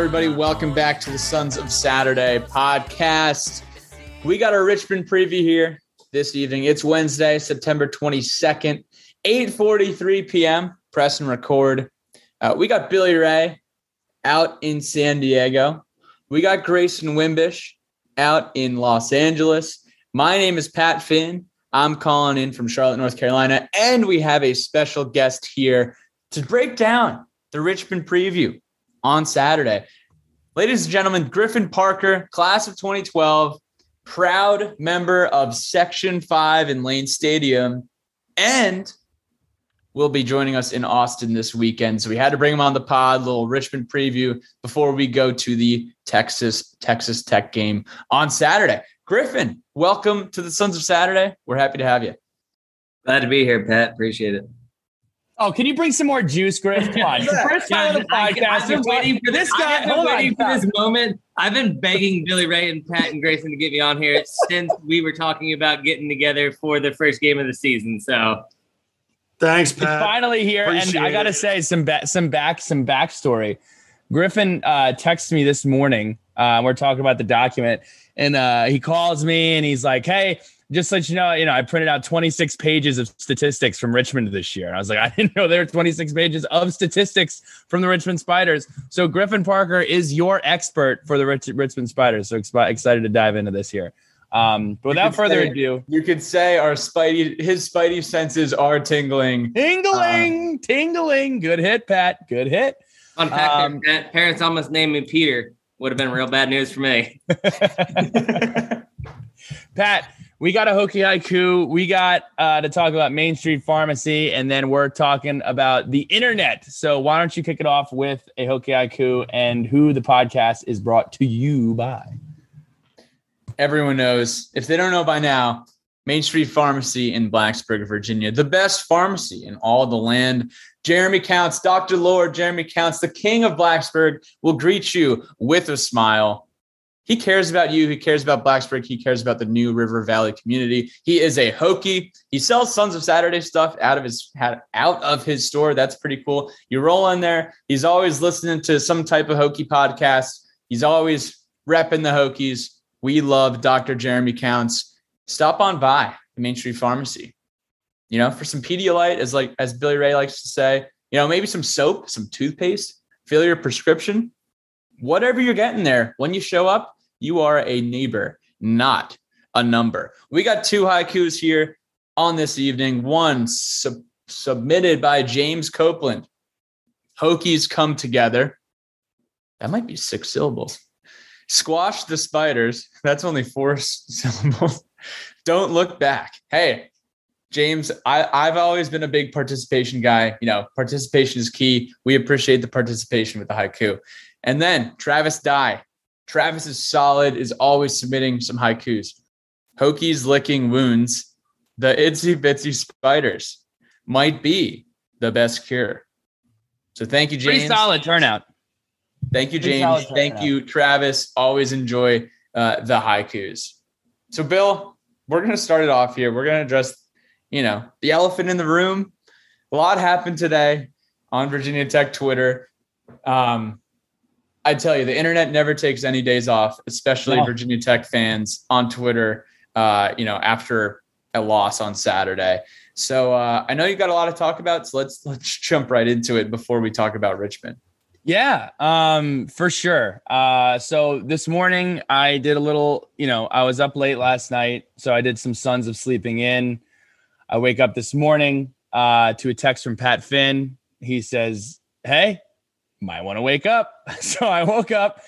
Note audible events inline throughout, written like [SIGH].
Everybody, welcome back to the Sons of Saturday podcast. We got our Richmond preview here this evening. It's Wednesday, September 22nd, 8:43 p.m. Press and record. Uh, we got Billy Ray out in San Diego. We got Grayson Wimbish out in Los Angeles. My name is Pat Finn. I'm calling in from Charlotte, North Carolina, and we have a special guest here to break down the Richmond preview on Saturday. Ladies and gentlemen, Griffin Parker, class of 2012, proud member of Section 5 in Lane Stadium, and will be joining us in Austin this weekend. So we had to bring him on the pod, little Richmond preview before we go to the Texas Texas Tech game on Saturday. Griffin, welcome to the Sons of Saturday. We're happy to have you. Glad to be here, Pat. Appreciate it. Oh, can you bring some more juice, Griff? Come on. [LAUGHS] First time on the podcast. I've been waiting for this guy. I've been waiting for this moment. I've been begging Billy Ray and Pat and Grayson to get me on here since we were talking about getting together for the first game of the season. So thanks, Pat. It's finally here, Appreciate and I got to say some ba- some back some backstory. Griffin uh, texted me this morning. Uh, we're talking about the document, and uh, he calls me and he's like, "Hey, just let you know, you know, I printed out 26 pages of statistics from Richmond this year." And I was like, [LAUGHS] "I didn't know there were 26 pages of statistics from the Richmond Spiders." So Griffin Parker is your expert for the Rich- Richmond Spiders. So ex- excited to dive into this here. Um, but without further say, ado, you could say our Spidey, his Spidey senses are tingling, tingling, um, tingling. Good hit, Pat. Good hit. Fun fact: um, parents almost named me Peter would have been real bad news for me. [LAUGHS] [LAUGHS] Pat, we got a Hokie Haiku. We got uh, to talk about Main Street Pharmacy, and then we're talking about the internet. So why don't you kick it off with a Hokie Haiku and who the podcast is brought to you by? Everyone knows. If they don't know by now, Main Street Pharmacy in Blacksburg, Virginia, the best pharmacy in all the land. Jeremy Counts, Dr. Lord Jeremy Counts, the king of Blacksburg, will greet you with a smile. He cares about you. He cares about Blacksburg. He cares about the new River Valley community. He is a Hokie. He sells Sons of Saturday stuff out of his out of his store. That's pretty cool. You roll in there. He's always listening to some type of Hokie podcast. He's always repping the Hokies. We love Dr. Jeremy Counts. Stop on by the Main Street Pharmacy you know, for some Pedialyte, as like as Billy Ray likes to say, you know, maybe some soap, some toothpaste, fill your prescription, whatever you're getting there. When you show up, you are a neighbor, not a number. We got two haikus here on this evening. One sub- submitted by James Copeland. Hokies come together. That might be six syllables. Squash the spiders. [LAUGHS] That's only four [LAUGHS] syllables. Don't look back. Hey, James, I, I've always been a big participation guy. You know, participation is key. We appreciate the participation with the haiku. And then Travis Dye. Travis is solid, is always submitting some haikus. Hokies licking wounds. The itsy bitsy spiders might be the best cure. So thank you, James. Pretty solid turnout. Thank you, James. Thank you, Travis. Always enjoy uh, the haikus. So, Bill, we're going to start it off here. We're going to address you know, the elephant in the room. A lot happened today on Virginia Tech Twitter. Um, I tell you, the internet never takes any days off, especially no. Virginia Tech fans on Twitter. Uh, you know, after a loss on Saturday. So uh, I know you got a lot to talk about. So let's let's [LAUGHS] jump right into it before we talk about Richmond. Yeah, um, for sure. Uh, so this morning I did a little. You know, I was up late last night, so I did some Sons of Sleeping In. I wake up this morning uh, to a text from Pat Finn. He says, Hey, might want to wake up. [LAUGHS] so I woke up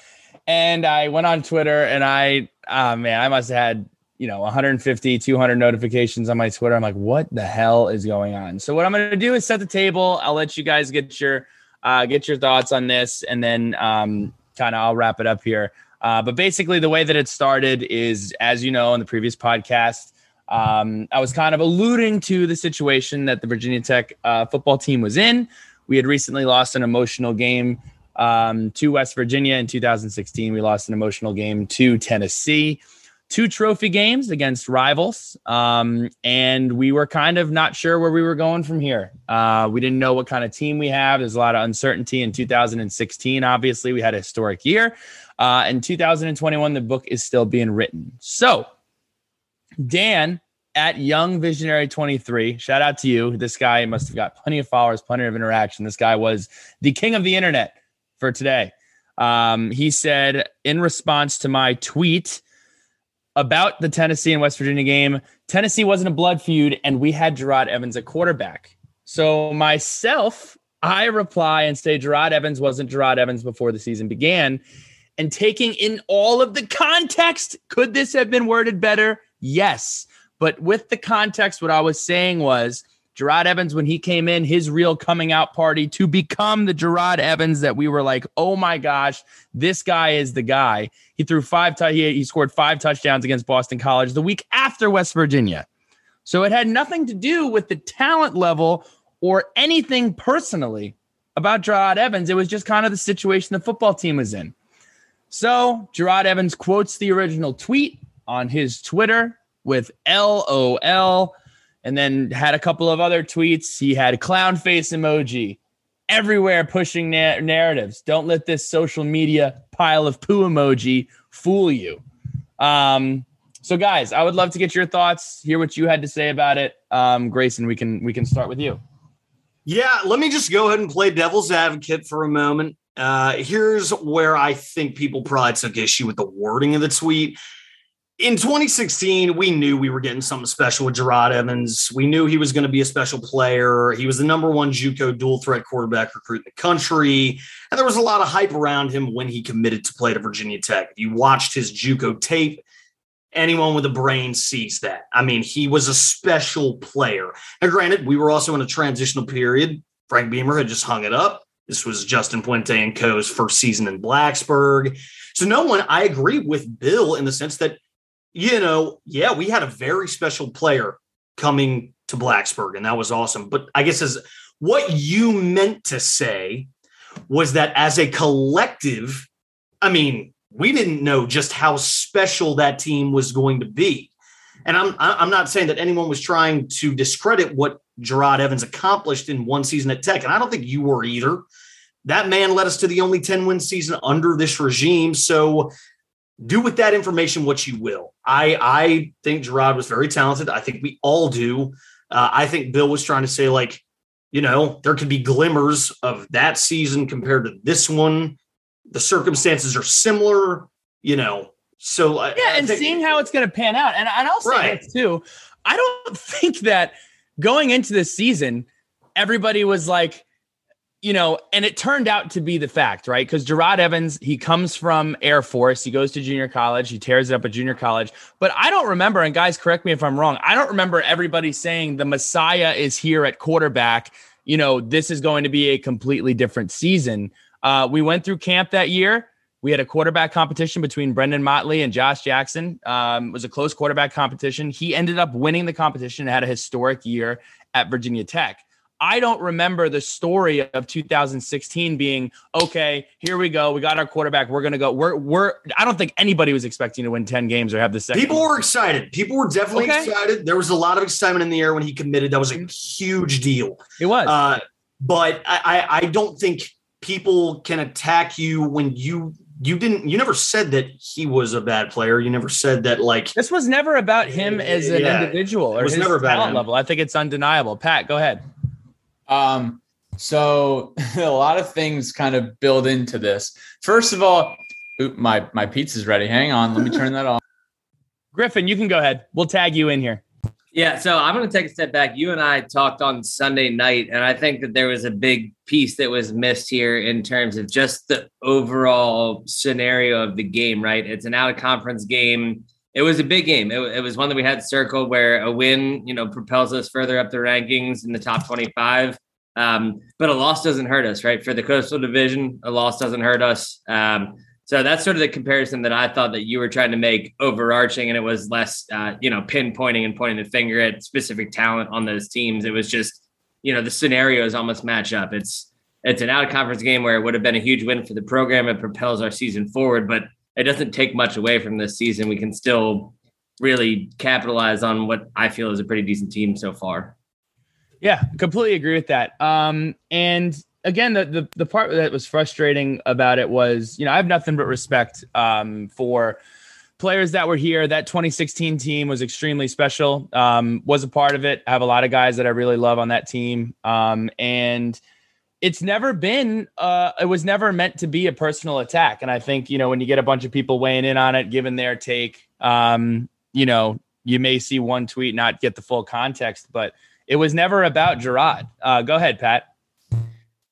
and I went on Twitter and I, oh man, I must have had, you know, 150, 200 notifications on my Twitter. I'm like, what the hell is going on? So what I'm going to do is set the table. I'll let you guys get your, uh, get your thoughts on this and then um, kind of I'll wrap it up here. Uh, but basically, the way that it started is, as you know, in the previous podcast, um, I was kind of alluding to the situation that the Virginia Tech uh, football team was in. We had recently lost an emotional game um, to West Virginia in 2016. We lost an emotional game to Tennessee. two trophy games against rivals, um, and we were kind of not sure where we were going from here. Uh, we didn't know what kind of team we have. There's a lot of uncertainty in 2016. Obviously, we had a historic year. Uh, in 2021, the book is still being written. So, Dan at Young Visionary 23, shout out to you. This guy must have got plenty of followers, plenty of interaction. This guy was the king of the internet for today. Um, he said in response to my tweet about the Tennessee and West Virginia game, Tennessee wasn't a blood feud, and we had Jerod Evans at quarterback. So myself, I reply and say Jerod Evans wasn't Jerod Evans before the season began. And taking in all of the context, could this have been worded better? Yes. But with the context, what I was saying was Jerod Evans, when he came in, his real coming out party to become the Jerod Evans that we were like, oh my gosh, this guy is the guy. He threw five, t- he, he scored five touchdowns against Boston College the week after West Virginia. So it had nothing to do with the talent level or anything personally about Jerod Evans. It was just kind of the situation the football team was in. So Jerod Evans quotes the original tweet on his Twitter with LOL and then had a couple of other tweets. He had clown face emoji everywhere pushing na- narratives. Don't let this social media pile of poo emoji fool you. Um, so guys, I would love to get your thoughts, hear what you had to say about it. Um, Grayson, we can we can start with you. Yeah, let me just go ahead and play devil's advocate for a moment. Uh, here's where I think people probably took issue with the wording of the tweet in 2016, we knew we were getting something special with Jerod Evans. We knew he was going to be a special player. He was the number one JUCO dual threat quarterback recruit in the country, and there was a lot of hype around him when he committed to play to Virginia Tech. If you watched his JUCO tape, anyone with a brain sees that. I mean, he was a special player. Now, granted, we were also in a transitional period. Frank Beamer had just hung it up. This was Justin Fuente and Co.'s first season in Blacksburg. So, no one, I agree with Bill in the sense that you know, yeah, we had a very special player coming to Blacksburg, and that was awesome. But I guess as what you meant to say was that as a collective, I mean, we didn't know just how special that team was going to be. And I'm I'm not saying that anyone was trying to discredit what Jerod Evans accomplished in one season at Tech, and I don't think you were either. That man led us to the only 10 win season under this regime. So do with that information what you will. I I think Jerod was very talented. I think we all do. Uh, I think Bill was trying to say like, you know, there could be glimmers of that season compared to this one. The circumstances are similar, you know. So yeah, I, I and think, seeing how it's going to pan out, and, and I'll say right. this too. I don't [LAUGHS] think that going into this season, everybody was like you know, and it turned out to be the fact, right? Because Jerod Evans, he comes from Air Force, he goes to junior college, he tears it up at junior college. But I don't remember, and guys, correct me if I'm wrong, I don't remember everybody saying the Messiah is here at quarterback. You know, this is going to be a completely different season. Uh, we went through camp that year. We had a quarterback competition between Brenden Motley and Josh Jackson. Um, it was a close quarterback competition. He ended up winning the competition and had a historic year at Virginia Tech. I don't remember the story of 2016 being okay. Here we go. We got our quarterback. We're gonna go. We're we're. I don't think anybody was expecting to win 10 games or have the second. People were excited. People were definitely okay. excited. There was a lot of excitement in the air when he committed. That was a huge deal. It was. Uh, but I, I don't think people can attack you when you you didn't you never said that he was a bad player you never said that like this was never about him as an yeah, individual or his never talent level i think it's undeniable pat go ahead um, so [LAUGHS] a lot of things kind of build into this. First of all, oop, my my pizza's ready. Hang on, let me turn that off. [LAUGHS] Griffin, you can go ahead. We'll tag you in here. Yeah, so I'm going to take a step back. You and I talked on Sunday night, and I think that there was a big piece that was missed here in terms of just the overall scenario of the game, right? It's an out of conference game. It was a big game. It, it was one that we had circled where a win, you know, propels us further up the rankings in the top 25. Um, but a loss doesn't hurt us, right? For the Coastal Division, a loss doesn't hurt us. Um, so that's sort of the comparison that I thought that you were trying to make overarching, and it was less, uh, you know, pinpointing and pointing the finger at specific talent on those teams. It was just, you know, the scenarios almost match up. It's it's an out of conference game where it would have been a huge win for the program. It propels our season forward, but it doesn't take much away from this season. We can still really capitalize on what I feel is a pretty decent team so far. Yeah, completely agree with that. Um, and again, the, the the part that was frustrating about it was, you know, I have nothing but respect um, for players that were here. That 2016 team was extremely special. Um, was a part of it. I have a lot of guys that I really love on that team. Um, and it's never been uh, it was never meant to be a personal attack. And i think you know when you get a bunch of people weighing in on it giving their take um, you know you may see one tweet not get the full context but it was never about jerod. Uh, go ahead pat.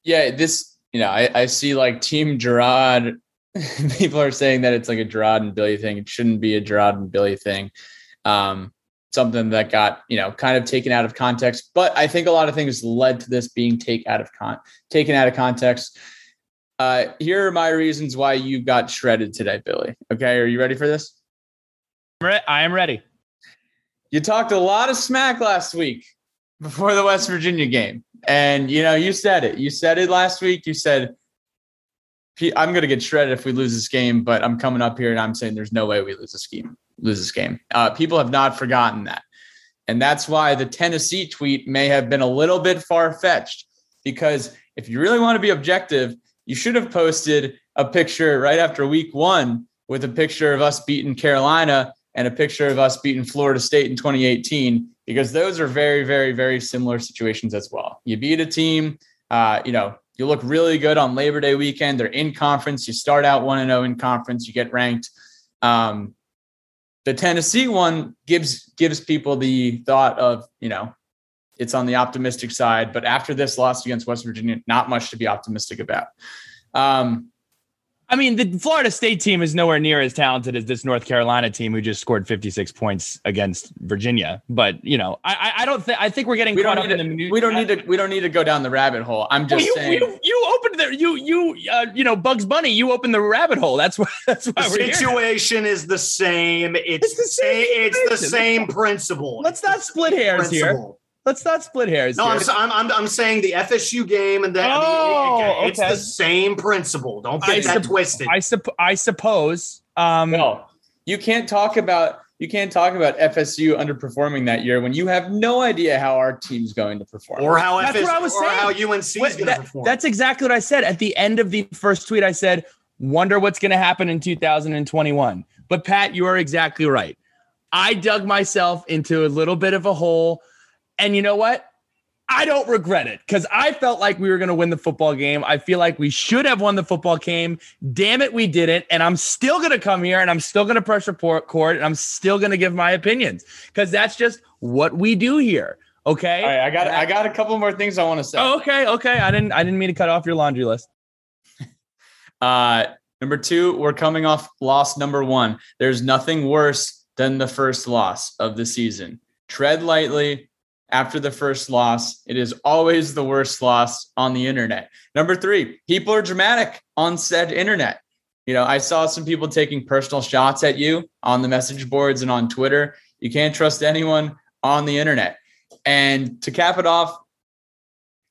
Yeah this you know i, I see like team jerod [LAUGHS] people are saying that it's like a jerod and billy thing. It shouldn't be a jerod and billy thing. Um, something that got you know kind of taken out of context. But I think a lot of things led to this being take out of con taken out of context. Uh, here are my reasons why you got shredded today, Billy. Okay, are you ready for this? I am ready. You talked a lot of smack last week before the West Virginia game, and you know you said it. You said it last week. You said I'm going to get shredded if we lose this game, but I'm coming up here and I'm saying there's no way we lose this game lose this game. Uh, people have not forgotten that. And that's why the Tennessee tweet may have been a little bit far fetched because if you really want to be objective, you should have posted a picture right after week one with a picture of us beating Carolina and a picture of us beating Florida State in 2018 because those are very, very, very similar situations as well. You beat a team, uh, you know, you look really good on Labor Day weekend. They're in conference. You start out 1 and 0 in conference, you get ranked. Um, the Tennessee one gives gives people the thought of you know it's on the optimistic side, but after this loss against West Virginia, not much to be optimistic about. Um, I mean, the Florida State team is nowhere near as talented as this North Carolina team who just scored 56 points against Virginia. But you know, I I don't think I think we're getting we caught up in the minute. We don't need to we don't need to go down the rabbit hole. I'm just you, saying. You, you opened the you you uh, you know Bugs Bunny. You opened the rabbit hole. That's why [LAUGHS] that's why the we're situation here. is the same. It's, it's the same. It's the same principle. Let's not split hairs principle. here. Let's not split hairs. No, I'm, I'm, I'm, I'm saying the FSU game and that oh, it's the same principle. Don't get I that su- twisted. I, sup- I suppose. Um, no, you can't talk about you can't talk about FSU underperforming that year when you have no idea how our team's going to perform or how that's FSU, what I was saying. how UNC is going to perform. That's exactly what I said at the end of the first tweet. I said, "Wonder what's going to happen in 2021." But Pat, you are exactly right. I dug myself into a little bit of a hole and you know what? I don't regret it because I felt like we were going to win the football game. I feel like we should have won the football game. Damn it, we didn't. And I'm still going to come here and I'm still going to press report court and I'm still going to give my opinions because that's just what we do here. Okay. All right, I got I got a couple more things I want to say. Oh, okay, okay. I didn't I didn't mean to cut off your laundry list. [LAUGHS] uh number two, we're coming off loss number one. There's nothing worse than the first loss of the season. Tread lightly after the first loss. It is always the worst loss on the internet. Number three, people are dramatic on said internet. You know, I saw some people taking personal shots at you on the message boards and on Twitter. You can't trust anyone on the internet. And to cap it off,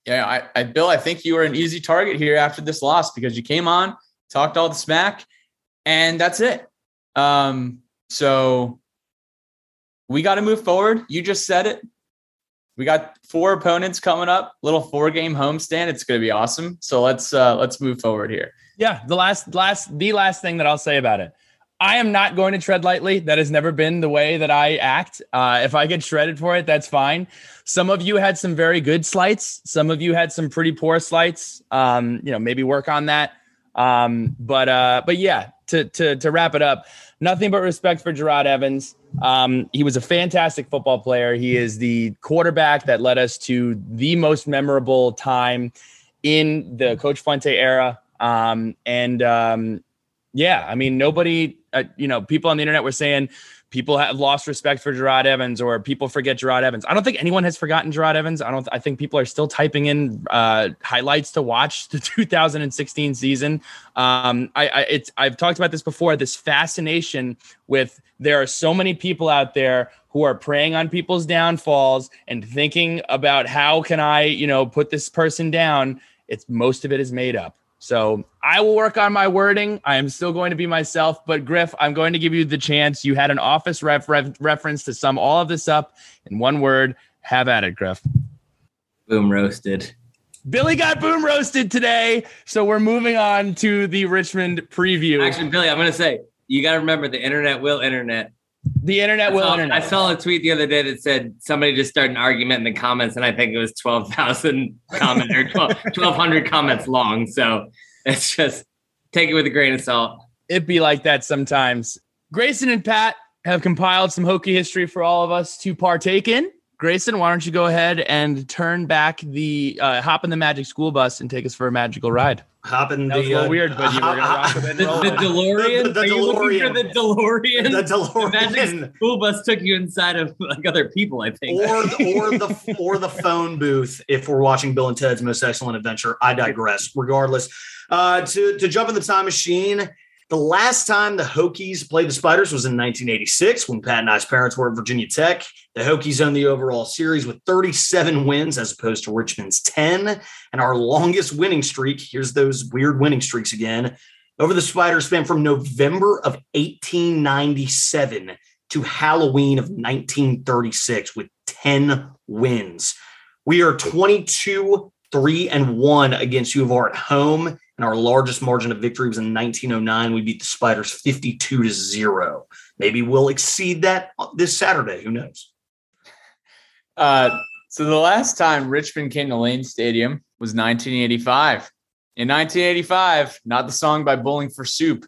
yeah, I, I Bill, I think you were an easy target here after this loss because you came on, talked all the smack, and that's it. Um, so we got to move forward. You just said it. We got four opponents coming up, little four game homestand. It's going to be awesome. So let's uh, let's move forward here. Yeah, the last last the last thing that I'll say about it. I am not going to tread lightly. That has never been the way that I act. Uh, if I get shredded for it, that's fine. Some of you had some very good slights. Some of you had some pretty poor slights. Um, you know, maybe work on that. Um, but uh, but yeah, to to to wrap it up, nothing but respect for Jerod Evans. Um, he was a fantastic football player. He is the quarterback that led us to the most memorable time in the Coach Fuente era. Um, and um, yeah, I mean, nobody, uh, you know, people on the internet were saying people have lost respect for Jerod Evans or people forget Jerod Evans. I don't think anyone has forgotten Jerod Evans. I don't. I think people are still typing in uh, highlights to watch [LAUGHS] the 2016 season. Um, I, I it's I've talked about this before. This fascination with there are so many people out there who are preying on people's downfalls and thinking about how can I, you know, put this person down. It's most of it is made up. So I will work on my wording. I am still going to be myself, but Griff, I'm going to give you the chance. You had an office ref- ref- reference to sum all of this up in one word. Have at it, Griff. Boom roasted. Billy got boom roasted today. So we're moving on to the Richmond preview. Actually, Billy, I'm going to say you got to remember the internet will internet. The internet will I saw, internet. I saw a tweet the other day that said somebody just started an argument in the comments, and I think it was 12,000 [LAUGHS] comments or 1,200 comments long. So it's just take it with a grain of salt. It be like that sometimes. Grayson and Pat have compiled some Hokie history for all of us to partake in. Grayson, why don't you go ahead and turn back the uh, hop in the magic school bus and take us for a magical ride? Hop in That was the a little uh, weird, but you were gonna rock with it [LAUGHS] The, the. DeLorean? The- the Are you looking for DeLorean. the DeLorean? the The magic school bus took you inside of like other people, I think. or or the [LAUGHS] or the phone booth if we're watching Bill and Ted's Most Excellent Adventure. I digress. Regardless, uh, to to jump in the time machine. The last time the Hokies played the Spiders was in 1986 when Pat and I's parents were at Virginia Tech. The Hokies owned the overall series with 37 wins as opposed to Richmond's 10. And our longest winning streak, here's those weird winning streaks again, over the Spiders span from November of 1897 to Halloween of 1936 with 10 wins. We are 22 3 and 1 against U of R at home, and our largest margin of victory was in 1909. We beat the Spiders 52 to 0. Maybe we'll exceed that this Saturday. Who knows? Uh, so the last time Richmond came to Lane Stadium was 1985. In 1985, not the song by Bowling for Soup.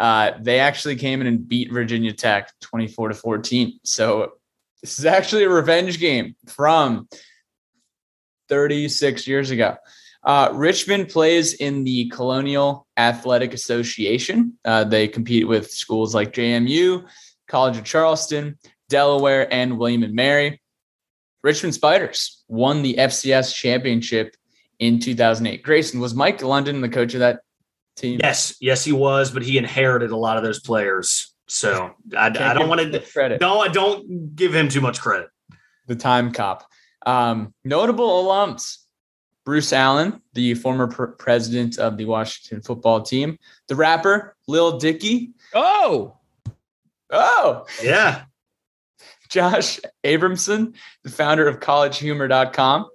Uh, they actually came in and beat Virginia Tech 24 to 14. So this is actually a revenge game from 36 years ago. Uh, Richmond plays in the Colonial Athletic Association. Uh, they compete with schools like JMU, College of Charleston, Delaware, and William and Mary. Richmond Spiders won the FCS championship in 2008. Grayson, was Mike London the coach of that team? Yes, yes, he was, but he inherited a lot of those players. So [LAUGHS] I, I don't want to credit. no, I don't give him too much credit. the time cop. Um, notable alums Bruce Allen, the former pr- president of the Washington football team, the rapper Lil Dicky. Oh, Oh, Yeah, [LAUGHS] Josh Abramson, the founder of collegehumor.com,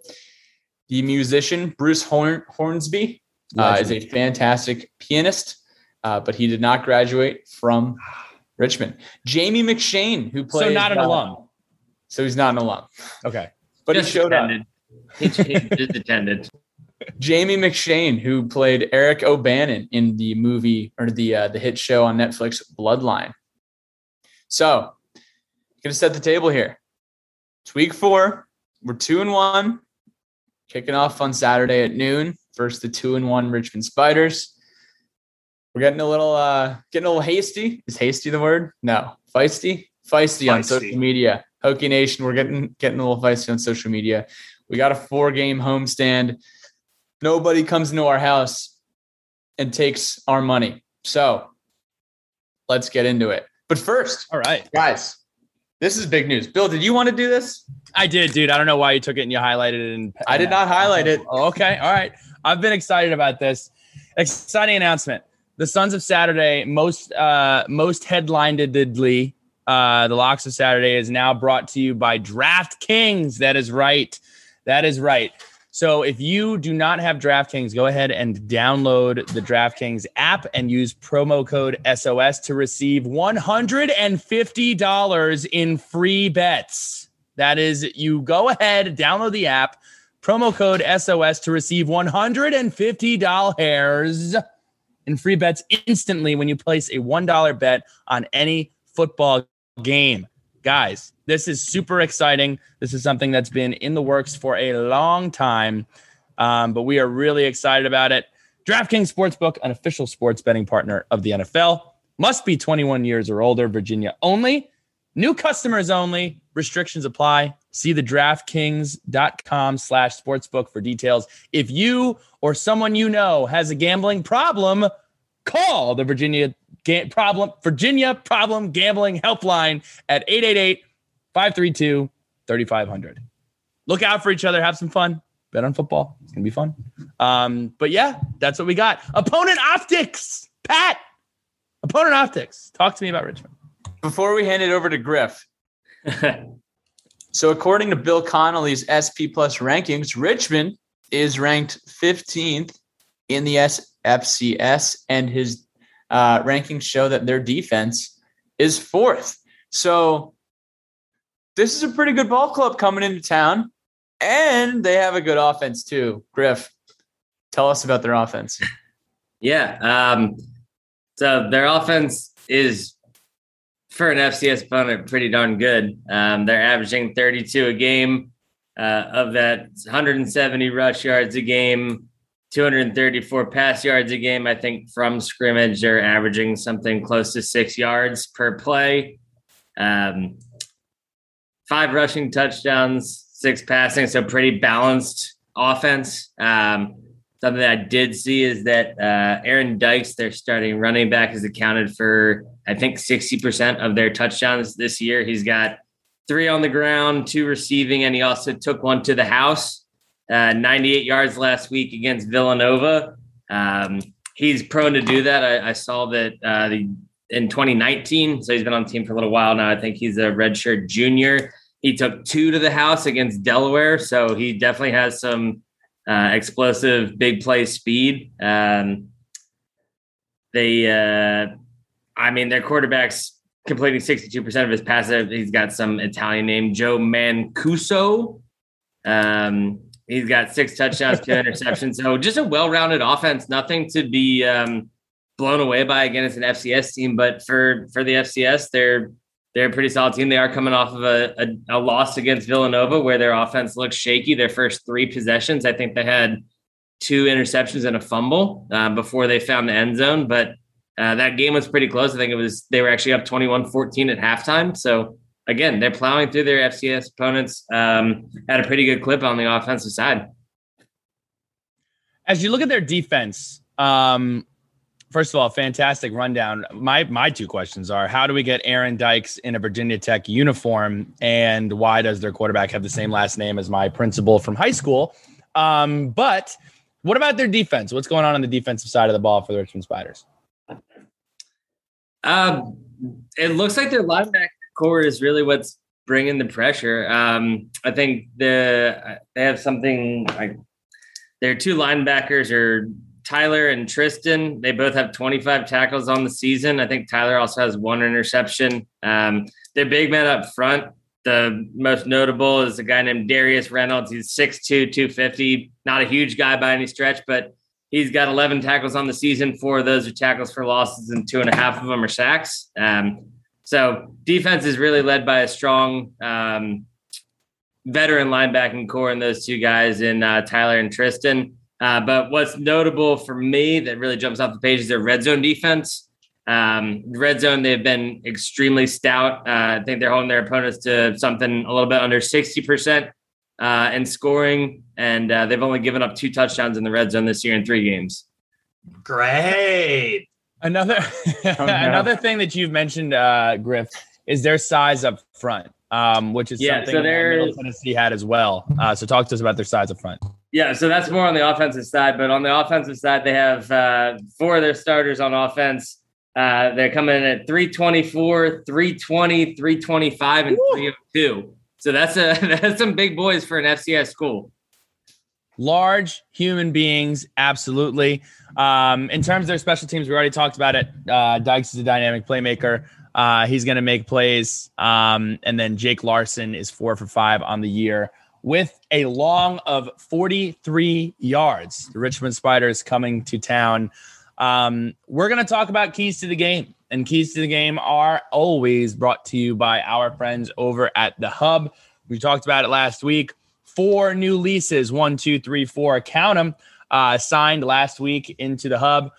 the musician Bruce Horn- Hornsby uh, is a fantastic pianist, uh, but he did not graduate from Richmond. Jamie McShane, who played. so not an uh, alum. So he's not an alum, Okay. but Just he showed up. attended. He, he just attended. [LAUGHS] Jamie McShane, who played Eric O'Bannon in the movie or the uh, the hit show on Netflix Bloodline. So, gonna set the table here. It's week four. We're two and one, kicking off on Saturday at noon. First, the two and one Richmond Spiders. We're getting a little uh getting a little hasty. Is hasty the word? No, feisty. Feisty, on social media. Hokie Nation, we're getting getting a little feisty on social media. We got a four game homestand nobody comes into our house and takes our money. So let's get into it. But first, All right. guys, this is big news. Bill, did you want to do this? I did, dude. I don't know why you took it and you highlighted it. And I did not highlight it. Oh, okay. All right. I've been excited about this. Exciting announcement. The Sons of Saturday, most uh most headlinedly, uh, the Locks of Saturday is now brought to you by DraftKings. That is right. That is right. So if you do not have DraftKings, go ahead and download the DraftKings app and use promo code SOS to receive $150 in free bets. That is, you go ahead, download the app, promo code SOS to receive $150 in free bets instantly when you place a $1 bet on any football game. Guys, this is super exciting. This is something that's been in the works for a long time, um, but we are really excited about it. DraftKings Sportsbook, an official sports betting partner of the NFL, must be 21 years or older, Virginia only. New customers only. Restrictions apply. See the DraftKings.com slash sportsbook for details. If you or someone you know has a gambling problem, call the Virginia Ga- problem Virginia Problem Gambling Helpline at 888-532-3500. Look out for each other. Have some fun. Bet on football. It's gonna be fun. Um, but yeah, that's what we got. Opponent optics, Pat. Opponent optics. Talk to me about Richmond. Before we hand it over to Griff, [LAUGHS] so according to Bill Connolly's SP Plus rankings, Richmond is ranked 15th in the SFCS, and his uh, rankings show that their defense is fourth. So this is a pretty good ball club coming into town, and they have a good offense too. Griff, tell us about their offense. [LAUGHS] Yeah. Um, so their offense is for an FCS opponent pretty darn good. Um, they're averaging 32 a game. Uh, of that, 170 rush yards a game, 234 pass yards a game. I think from scrimmage, they're averaging something close to six yards per play. Um, five rushing touchdowns, six passing. So pretty balanced offense. Um, something that I did see is that uh, Aaron Dykes, their starting running back, has accounted for I think 60% of their touchdowns this year. He's got three on the ground, two receiving, and he also took one to the house. Uh, 98 yards last week against Villanova. Um, he's prone to do that. I, I saw that uh, the, in 2019, so he's been on the team for a little while now. I think he's a redshirt junior. He took two to the house against Delaware, so he definitely has some uh, explosive big play speed. Um, they, uh, I mean, their quarterback's completing 62% of his passes. He's got some Italian name, Joe Mancuso. Um, he's got six touchdowns, two [LAUGHS] interceptions. So just a well-rounded offense. Nothing to be um, blown away by. Again, it's an FCS team, but for for the FCS, they're they're a pretty solid team. They are coming off of a, a, a loss against Villanova, where their offense looks shaky. Their first three possessions, I think they had two interceptions and a fumble uh, before they found the end zone, but uh, that game was pretty close. I think it was they were actually up 21-14 at halftime. So again, they're plowing through their FCS opponents um, at a pretty good clip on the offensive side. As you look at their defense, um, first of all, fantastic rundown. My my two questions are: How do we get Aaron Dykes in a Virginia Tech uniform, and why does their quarterback have the same last name as my principal from high school? Um, but what about their defense? What's going on on the defensive side of the ball for the Richmond Spiders? Um, it looks like their linebacker core is really what's bringing the pressure. Um, I think the they have something like their two linebackers are Tyler and Tristan. They both have 25 tackles on the season. I think Tyler also has one interception. Um, their big men up front, the most notable is a guy named Darius Reynolds. He's 6'2, 250, not a huge guy by any stretch, but He's got 11 tackles on the season. Four of those are tackles for losses, and two and a half of them are sacks. Um, so defense is really led by a strong um, veteran linebacking core in those two guys in uh, Tyler and Tristan. Uh, but what's notable for me that really jumps off the page is their red zone defense. Um, red zone, they've been extremely stout. Uh, I think they're holding their opponents to something a little bit under 60% uh, in scoring, and uh, they've only given up two touchdowns in the red zone this year in three games. Great. Another [LAUGHS] oh, no. another thing that you've mentioned, uh, Griff, is their size up front, um, which is yeah, something so Middle Tennessee had as well. Uh, so talk to us about their size up front. Yeah, so that's more on the offensive side, but on the offensive side, they have uh, four of their starters on offense. Uh, they're coming in at 324, 320, 325, and Ooh. 302. So that's a [LAUGHS] that's some big boys for an FCS school. Large human beings, absolutely. Um, in terms of their special teams, we already talked about it. Uh, Dykes is a dynamic playmaker. Uh, he's going to make plays. Um, and then Jake Larson is four for five on the year with a long of 43 yards. The Richmond Spiders coming to town. Um, we're going to talk about keys to the game. And keys to the game are always brought to you by our friends over at the Hub. We talked about it last week. Four new leases one, two, three, four, count them, uh, signed last week into the Hub.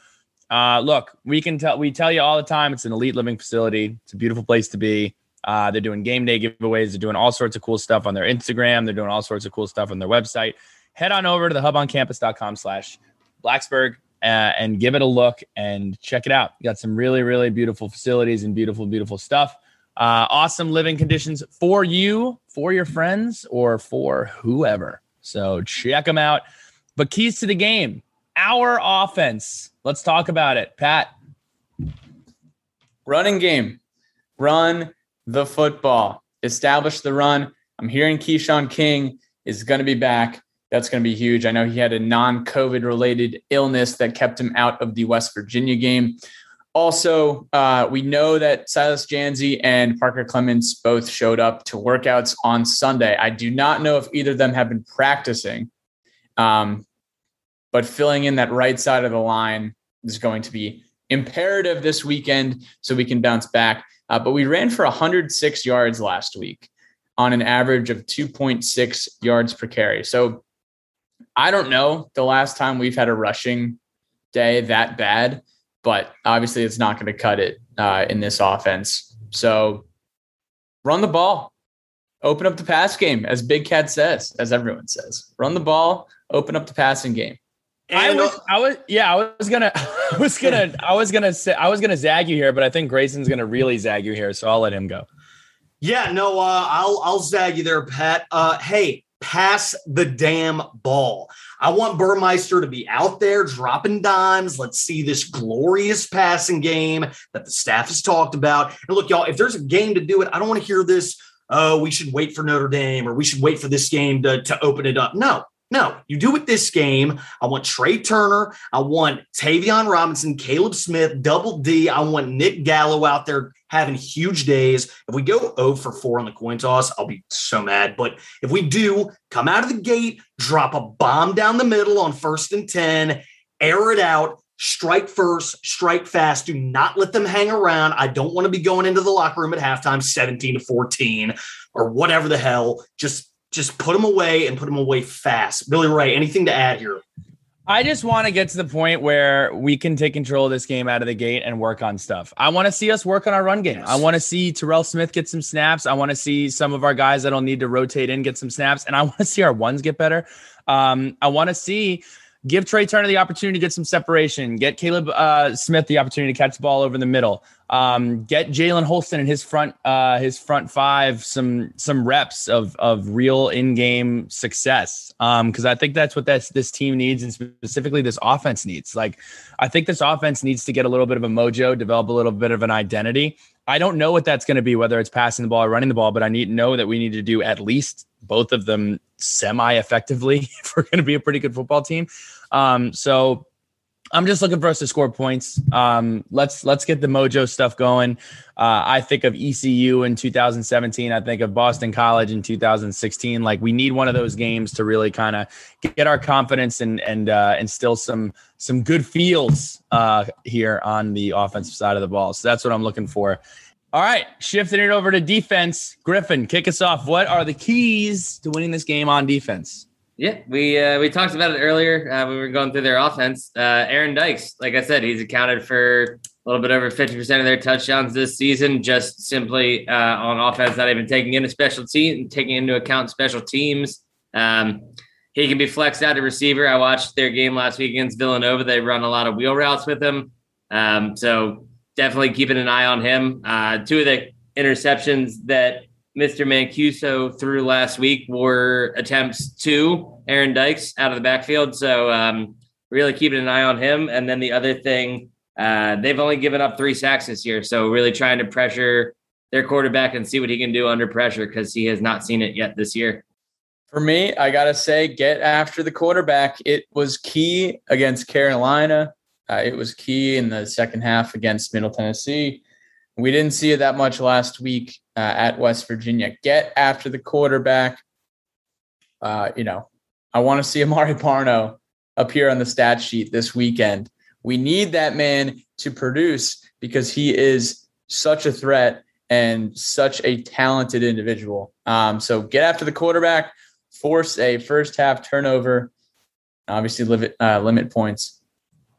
Uh, look, we can tell we tell you all the time it's an elite living facility. It's a beautiful place to be. Uh, they're doing game day giveaways. They're doing all sorts of cool stuff on their Instagram. They're doing all sorts of cool stuff on their website. Head on over to the huboncampus.com slash Blacksburg uh, and give it a look and check it out. You got some really, really beautiful facilities and beautiful, beautiful stuff. Uh, awesome living conditions for you, for your friends, or for whoever. So check them out. But keys to the game, our offense. Let's talk about it. Pat. Running game. Run the football. Establish the run. I'm hearing Keshawn King is going to be back. That's going to be huge. I know he had a non COVID related illness that kept him out of the West Virginia game. Also, uh, we know that Silas Dzansi and Parker Clements both showed up to workouts on Sunday. I do not know if either of them have been practicing, um, but filling in that right side of the line is going to be imperative this weekend so we can bounce back. Uh, but we ran for 106 yards last week on an average of 2.6 yards per carry. So I don't know the last time we've had a rushing day that bad but obviously it's not going to cut it uh, in this offense. So run the ball, open up the pass game, as Big Cat says, as everyone says. Run the ball, open up the passing game. And I was, I was, yeah, I was gonna, [LAUGHS] I was gonna, I was gonna say, I was gonna zag you here, but I think Grayson's gonna really zag you here, so I'll let him go. Yeah, no, uh, I'll, I'll zag you there, Pat. Uh, hey, pass the damn ball. I want Burmeister to be out there dropping dimes. Let's see this glorious passing game that the staff has talked about. And look, y'all, if there's a game to do it, I don't want to hear this. Oh, we should wait for Notre Dame or we should wait for this game to, to open it up. No, no, you do it this game. I want Tre Turner. I want Tayvion Robinson, Caleb Smith, Double D. I want Nick Gallo out there having huge days. If we go 0 for 4 on the coin toss, I'll be so mad. But if we do, come out of the gate, drop a bomb down the middle on first and 10, air it out, strike first, strike fast. Do not let them hang around. I don't want to be going into the locker room at halftime 17 to 14 or whatever the hell. Just just put them away and put them away fast. Billy Ray, anything to add here? I just want to get to the point where we can take control of this game out of the gate and work on stuff. I want to see us work on our run game. Yes. I want to see Terrell Smith get some snaps. I want to see some of our guys that'll need to rotate in get some snaps, and I want to see our ones get better. Um, I want to see give Tre Turner the opportunity to get some separation, get Caleb uh, Smith the opportunity to catch the ball over the middle, um, get Jalen Holston and his front uh, his front five some some reps of of real in game success because um, I think that's what this this team needs and specifically this offense needs. Like I think this offense needs to get a little bit of a mojo, develop a little bit of an identity. I don't know what that's going to be, whether it's passing the ball or running the ball, but I need to know that we need to do at least both of them semi effectively [LAUGHS] if we're going to be a pretty good football team. Um, so I'm just looking for us to score points. Um, let's let's get the mojo stuff going. Uh, I think of ECU in 2017. I think of Boston College in 2016. Like we need one of those games to really kind of get our confidence and and uh, instill some some good feels uh, here on the offensive side of the ball. So that's what I'm looking for. All right, shifting it over to defense. Griffin, kick us off. What are the keys to winning this game on defense? Yeah, we uh, we talked about it earlier uh, we were going through their offense. Uh, Aaron Dykes, like I said, he's accounted for a little bit over fifty percent of their touchdowns this season, just simply uh, on offense, not even taking in a special team, taking into account special teams. Um, he can be flexed out to receiver. I watched their game last week against Villanova. They run a lot of wheel routes with him, um, so definitely keeping an eye on him. Uh, two of the interceptions that Mr. Mancuso threw last week were attempts to Aaron Dykes out of the backfield. So um, really keeping an eye on him. And then the other thing, uh, they've only given up three sacks this year. So really trying to pressure their quarterback and see what he can do under pressure because he has not seen it yet this year. For me, I got to say, get after the quarterback. It was key against Carolina. Uh, it was key in the second half against Middle Tennessee. We didn't see it that much last week uh, at West Virginia. Get after the quarterback. Uh, you know, I want to see [LAUGHS] Amari Barno appear on the stat sheet this weekend. We need that man to produce because he is such a threat and such a talented individual. Um, so get after the quarterback, force a first half turnover, obviously limit uh, limit points.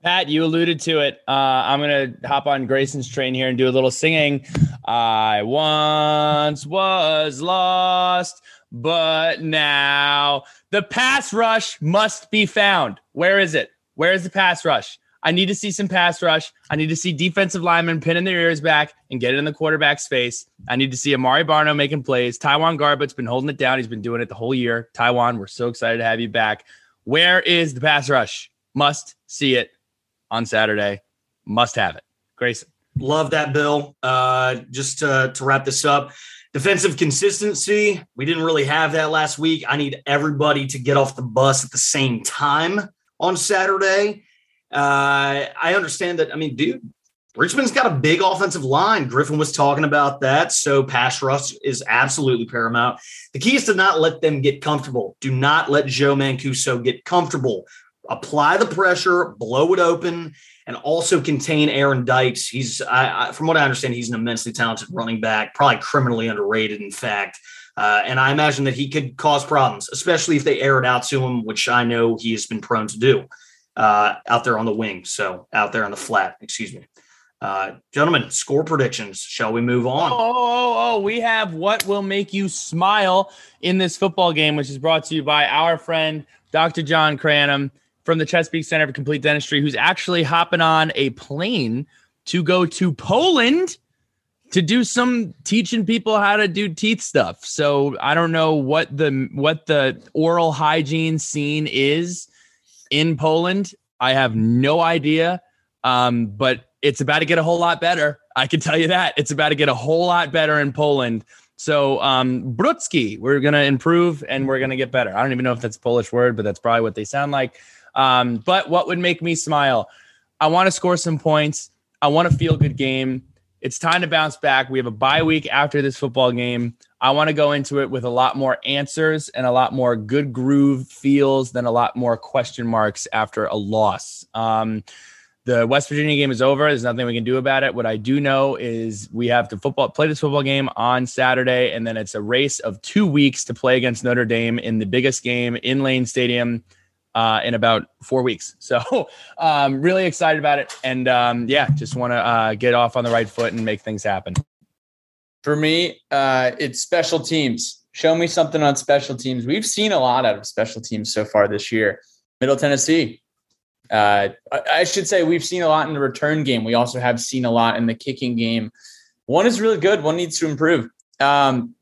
Pat, you alluded to it. Uh, I'm going to hop on Grayson's train here and do a little singing. I once was lost, but now the pass rush must be found. Where is it? Where is the pass rush? I need to see some pass rush. I need to see defensive linemen pinning their ears back and get it in the quarterback's face. I need to see Amari Barno making plays. TyJuan Garbutt's been holding it down. He's been doing it the whole year. TyJuan, we're so excited to have you back. Where is the pass rush? Must see it on Saturday. Must have it. Grayson. Love that, Bill. Uh, just to, to wrap this up, defensive consistency. We didn't really have that last week. I need everybody to get off the bus at the same time on Saturday. Uh, I understand that. I mean, dude, Richmond's got a big offensive line. Griffin was talking about that. So pass rush is absolutely paramount. The key is to not let them get comfortable. Do not let Joe Mancuso get comfortable. Apply the pressure, blow it open, and also contain Aaron Dykes. He's, I, I, from what I understand, he's an immensely talented running back, probably criminally underrated, in fact. Uh, and I imagine that he could cause problems, especially if they air it out to him, which I know he has been prone to do uh, out there on the wing. So out there on the flat, excuse me. Uh, gentlemen, score predictions. Shall we move on? Oh, oh, oh, we have what will make you smile in this football game, which is brought to you by our friend Dr. John Cranham from the Chesapeake Center for Complete Dentistry, who's actually hopping on a plane to go to Poland to do some teaching people how to do teeth stuff. So I don't know what the what the oral hygiene scene is in Poland. I have no idea. Um, but it's about to get a whole lot better. I can tell you that. It's about to get a whole lot better in Poland. So um we're gonna improve and we're gonna get better. I don't even know if that's Polish word, but that's probably what they sound like. Um, but what would make me smile? I want to score some points. I want to feel good game. It's time to bounce back. We have a bye week after this football game. I want to go into it with a lot more answers and a lot more good groove feels than a lot more question marks after a loss. Um, the West Virginia game is over. There's nothing we can do about it. What I do know is we have to football play this football game on Saturday, and then it's a race of two weeks to play against Notre Dame in the biggest game in Lane Stadium uh, in about four weeks. [LAUGHS] So um, really excited about it, and um, yeah, just want to uh, get off on the right foot and make things happen. For me, uh, it's special teams. Show me something on special teams. We've seen a lot out of special teams so far this year. Middle Tennessee. Uh, I should say we've seen a lot in the return game. We also have seen a lot in the kicking game. One is really good. One needs to improve. Um,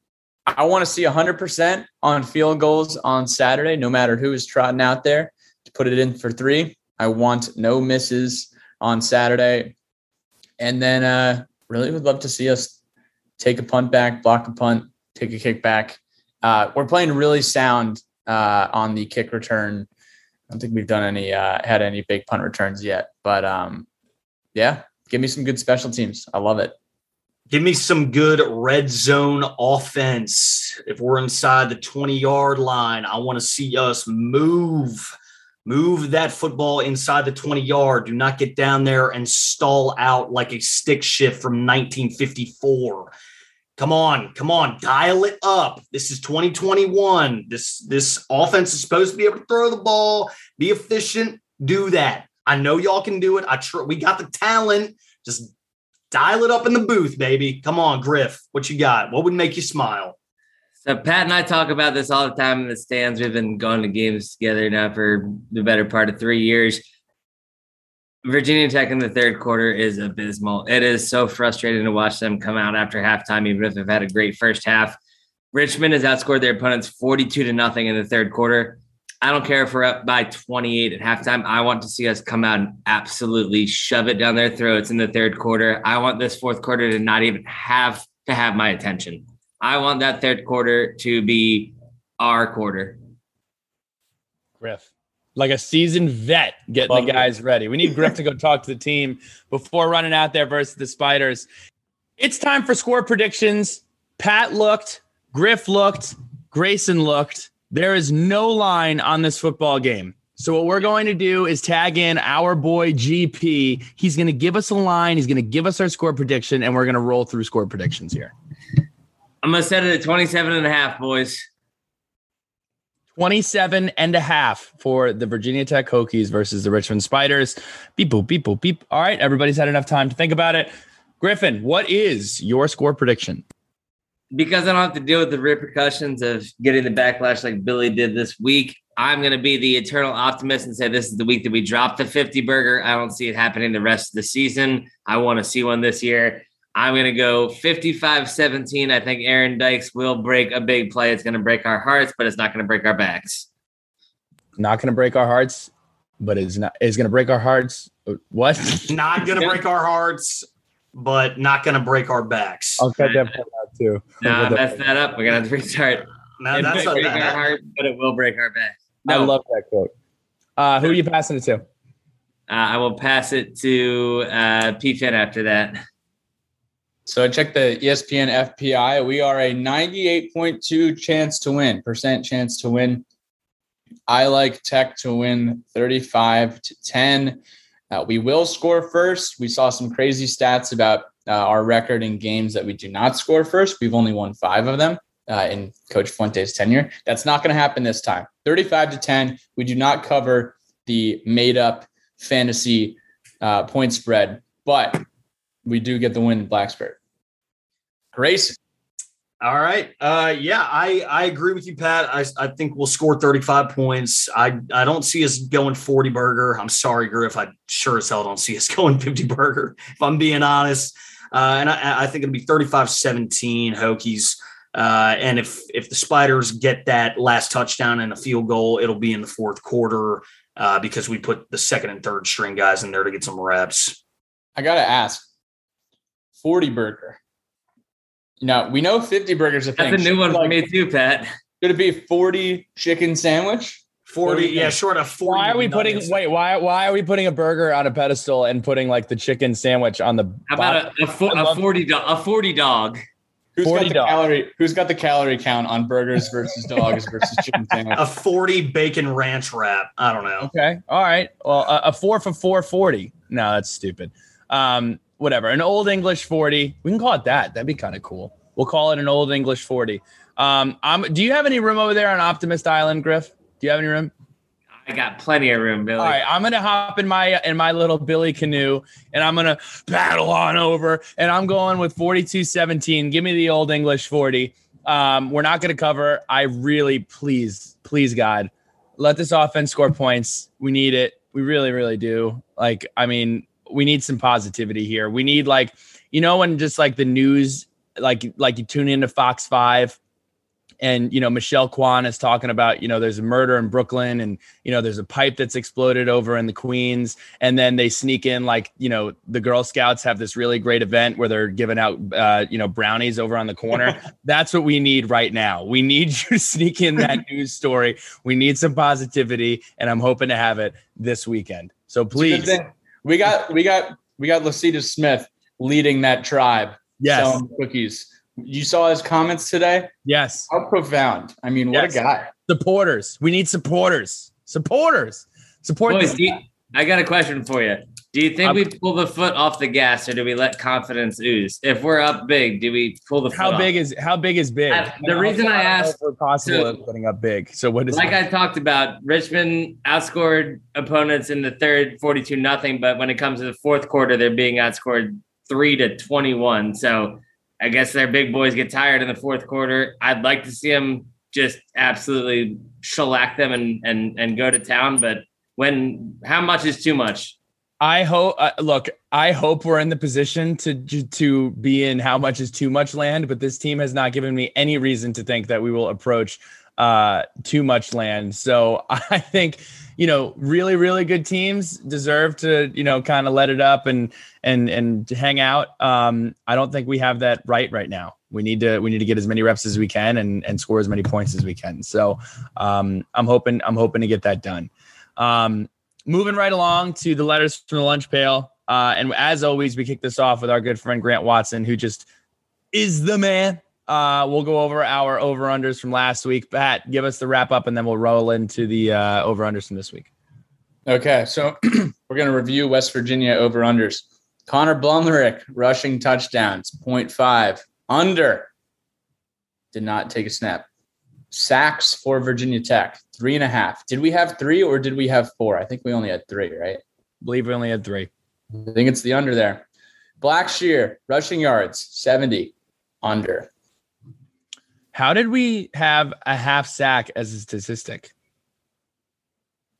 I want to see 100% on field goals on Saturday, no matter who is trotting out there to put it in for three. I want no misses on Saturday. And then uh, really would love to see us take a punt back, block a punt, take a kick back. Uh, we're playing really sound uh, on the kick return. I don't think we've done any, uh, had any big punt returns yet. But um, yeah, give me some good special teams. I love it. Give me some good red zone offense. If we're inside the 20 yard line, I want to see us move, move that football inside the 20 yard. Do not get down there and stall out like a stick shift from 1954. Come on, come on, dial it up. This is 2021. This this offense is supposed to be able to throw the ball, be efficient, do that. I know y'all can do it. I tr- we got the talent. Just dial it up in the booth, baby. Come on, Griff. What you got? What would make you smile? So Pat and I talk about this all the time in the stands. We've been going to games together now for the better part of three years. Virginia Tech in the third quarter is abysmal. It is so frustrating to watch them come out after halftime, even if they've had a great first half. Richmond has outscored their opponents 42 to nothing in the third quarter. I don't care if we're up by 28 at halftime. I want to see us come out and absolutely shove it down their throats in the third quarter. I want this fourth quarter to not even have to have my attention. I want that third quarter to be our quarter. Griff, like a seasoned vet getting Love the guys it. ready. We need Griff to go talk to the team before running out there versus the Spiders. It's time for score predictions. Pat looked, Griff looked, Grayson looked. There is no line on this football game. So what we're going to do is tag in our boy GP. He's going to give us a line. He's going to give us our score prediction, and we're going to roll through score predictions here. I'm going to set it at 27 and a half, boys. 27 and a half for the Virginia Tech Hokies versus the Richmond Spiders. Beep, boop, beep, boop, beep. All right, everybody's had enough time to think about it. Griffin, what is your score prediction? Because I don't have to deal with the repercussions of getting the backlash like Billy did this week, I'm going to be the eternal optimist and say this is the week that we drop the 50 burger. I don't see it happening the rest of the season. I want to see one this year. I'm going to go 55 17. I think Aaron Dykes will break a big play. It's going to break our hearts, but it's not going to break our backs. Not going to break our hearts, but it's not. It's going to break our hearts. What? Not going to break our hearts, but not going to break our backs. I'll cut that part out too. Nah, mess that up. We're going to have to restart. Now, It that's might break that- our heart, but it will break our back. I love that quote. Uh, who are you passing it to? uh, I will pass it to uh, PFIN after that. So I checked the ESPN FPI. We are a 98.2 chance to win, percent chance to win. I like Tech to win 35 to 10. Uh, we will score first. We saw some crazy stats about uh, our record in games that we do not score first. We've only won five of them uh, in Coach Fuente's tenure. That's not going to happen this time. 35 to 10. We do not cover the made up fantasy uh, point spread, but we do get the win in Blacksburg. Grayson. All right. Uh, yeah, I, I agree with you, Pat. I, I think we'll score 35 points. I, I don't see us going 40 burger. I'm sorry, Griff. I sure as hell don't see us [LAUGHS] going 50 burger, if I'm being honest. Uh, and I, I think it'll be 35 17 Hokies. Uh, and if if the Spiders get that last touchdown and a field goal, it'll be in the fourth quarter uh, because we put the second and third string guys in there to get some reps. I got to ask 40 burger. Now, we know 50 burgers a thing. That's a new Should one for like- me too, Pat. Could it be 40 chicken sandwich? 40, 40 yeah, short of 40. Why are we putting? nuggets. Wait, why why are we putting a burger on a pedestal and putting like the chicken sandwich on the? How about a, a, fo- I a love- forty do- a forty dog? Who's got 40 the dog. calorie? Who's got the calorie count on burgers versus dogs versus chicken [LAUGHS] sandwich? a 40 bacon ranch wrap? I don't know. Okay, all right. Well, a, a four for four forty. No, that's stupid. Um, whatever. An old English forty. We can call it that. That'd be kind of cool. We'll call it an old English forty. Um, I'm, do you have any room over there on Optimist Island, Griff? Do you have any room? I got plenty of room, Billy. All right, I'm gonna hop in my in my little Billy canoe and I'm gonna paddle on over and I'm going with 42-17. Give me the old English 40. Um, we're not gonna cover. I really please, please God, let this offense score points. We need it. We really, really do. Like, I mean, we need some positivity here. We need like, you know, when just like the news, like like you tune into Fox Five and you know Michelle Kwan is talking about you know there's a murder in Brooklyn and you know there's a pipe that's exploded over in the Queens and then they sneak in like you know the Girl Scouts have this really great event where they're giving out uh, you know brownies over on the corner. [LAUGHS] that's what we need right now. We need [LAUGHS] you to sneak in that [LAUGHS] news story. We need some positivity and I'm hoping to have it this weekend. So It's a good please. We got we got we got Lecitus Smith leading that tribe yes, selling cookies. You saw his comments today? yes, How profound. I mean, what Yes. a guy. supporters. We need supporters. Supporters. Support Boys, this do you- I got a question for you. Do you think Um, we pull the foot off the gas, or do we let confidence ooze? If we're up big, do we pull the foot How off? big is how big is big? The reason I asked- we're possible so- putting up big. So what is like I talked about, Richmond outscored opponents in the third 42 nothing, but when it comes to the fourth quarter, they're being outscored 3 to 21. So I guess their big boys get tired in the fourth quarter. I'd like to see them just absolutely shellac them and and and go to town, but when how much is too much? I hope. Uh, look, I hope we're in the position to to be in how much is too much land, but this team has not given me any reason to think that we will approach uh too much land. So [LAUGHS] I think you know really really good teams deserve to you know kind of let it up and and and hang out. Um, I don't think we have that right right now. We need to we need to get as many reps as we can and and score as many points as we can. So um, I'm hoping I'm hoping to get that done. Um, moving right along to the letters from the lunch pail. Uh, and as always, we kick this off with our good friend Grant Watson, who just is the man. Uh, we'll go over our over unders from last week. Pat, give us the wrap up, and then we'll roll into the uh, over unders from this week. Okay, so [CLEARS THROAT] we're going to review West Virginia over unders. Connor Blumrick rushing touchdowns, 0.5. Under did not take a snap. Sacks for Virginia Tech, three and a half. Did we have three or did we have four? I think we only had three, right? believe we only had three. I think it's the under there. Blackshear rushing yards, 70. Under. How did we have a half sack as a statistic?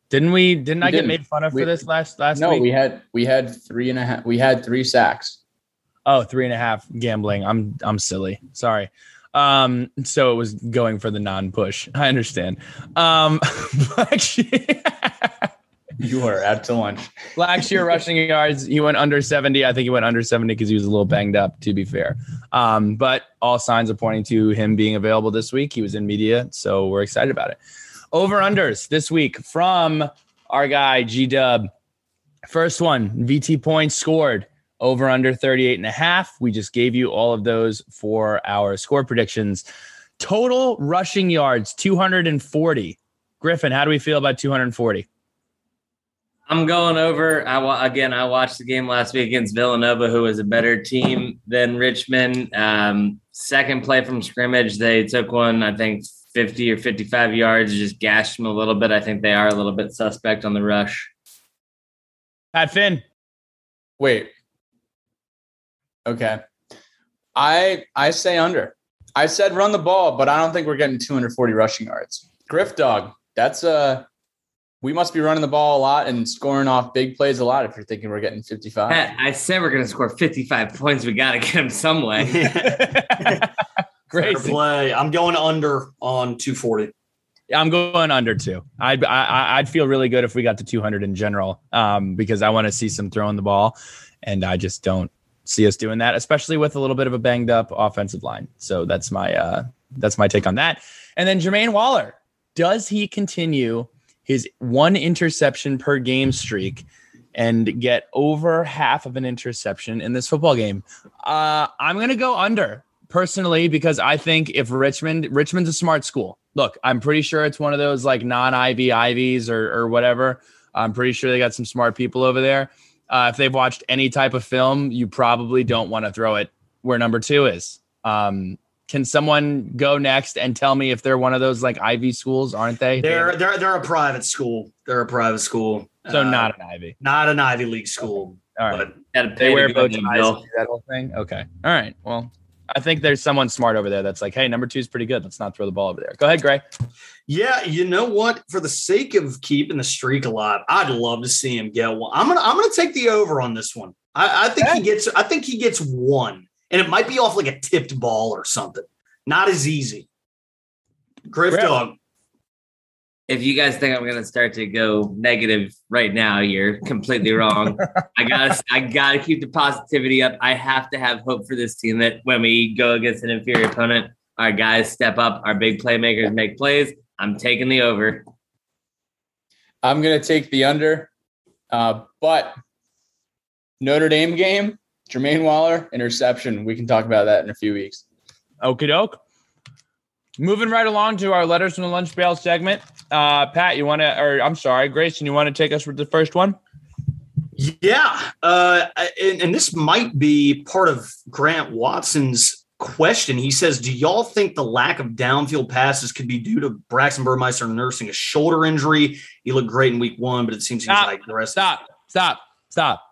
Didn't we? Didn't We I get didn't. made fun of We- for this last last No, week? we had we had three and a half. We had three sacks. Oh, three and a half gambling. I'm I'm silly. Sorry. Um, so it was going for the non-push. I understand. Um, [LAUGHS] Black [LAUGHS] You are out to lunch. Blackshear rushing yards. He went under 70. I think he went under 70 because he was a little banged up, to be fair. Um, but all signs are pointing to him being available this week. He was in media, so we're excited about it. Over unders this week from our guy G Dub. First one, VT points scored over under 38 and a half. We just gave you all of those for our score predictions. Total rushing yards 240. Griffin, how do we feel about 240? I'm going over. I again. I watched the game last week against Villanova, who was a better team than Richmond. Um, second play from scrimmage, they took one. I think 50 or 55 yards, just gashed them a little bit. I think they are a little bit suspect on the rush. Pat Finn. Wait. Okay. I I say under. I said run the ball, but I don't think we're getting 240 rushing yards. Griff dog. That's uh we must be running the ball a lot and scoring off big plays a lot if you're thinking we're getting 55. I said we're going to score 55 points. We got to get them some way. [LAUGHS] Great. [LAUGHS] play. I'm going under on 240. I'm going under two. I'd I, I'd feel really good if we got to 200 in general, um, because I want to see some throwing the ball, and I just don't see us doing that, especially with a little bit of a banged up offensive line. So that's my uh, that's my take on that. And then Jermaine Waller, does he continue his one interception per game streak and get over half of an interception in this football game? Uh, I'm gonna go under personally because I think if Richmond Richmond's a smart school. Look, I'm pretty sure it's one of those like non-Ivy Ivies or or whatever. I'm pretty sure they got some smart people over there. Uh, if they've watched any type of film, you probably don't want to throw it where number two is. Um, can someone go next and tell me if they're one of those like Ivy schools? Aren't they? They're they're they're a private school. They're a private school. so Uh, not an Ivy. not an Ivy League school. All right. But to They pay wear to bow ties. to and Bill. do That whole thing. Okay. All right. Well, I think there's someone smart over there that's like, hey, number two is pretty good. Let's not throw the ball over there. Go ahead, Gray. yeah, you know what? For the sake of keeping the streak alive, I'd love to see him get one. I'm gonna I'm gonna take the over on this one. I, I think he gets I think he gets one, and it might be off like a tipped ball or something. Not as easy. Griff Griff. dog. If you guys think I'm going to start to go negative right now, you're completely wrong. [LAUGHS] I gotta, I gotta keep the positivity up. I have to have hope for this team that when we go against an inferior opponent, our guys step up, our big playmakers make plays. I'm taking the over. I'm going to take the under. Uh, but Notre Dame game, Jermaine Waller, interception. We can talk about that in a few weeks. Okie doke. Moving right along to our letters from the lunch pail segment. Uh, Pat, you want to, or I'm sorry, Grayson, you want to take us with the first one? Yeah, uh, and, and this might be part of Grant Watson's question. He says, "Do y'all think the lack of downfield passes could be due to Braxton Burmeister nursing a shoulder injury? He looked great in week one, but it seems he's like the rest. Stop, stop, stop.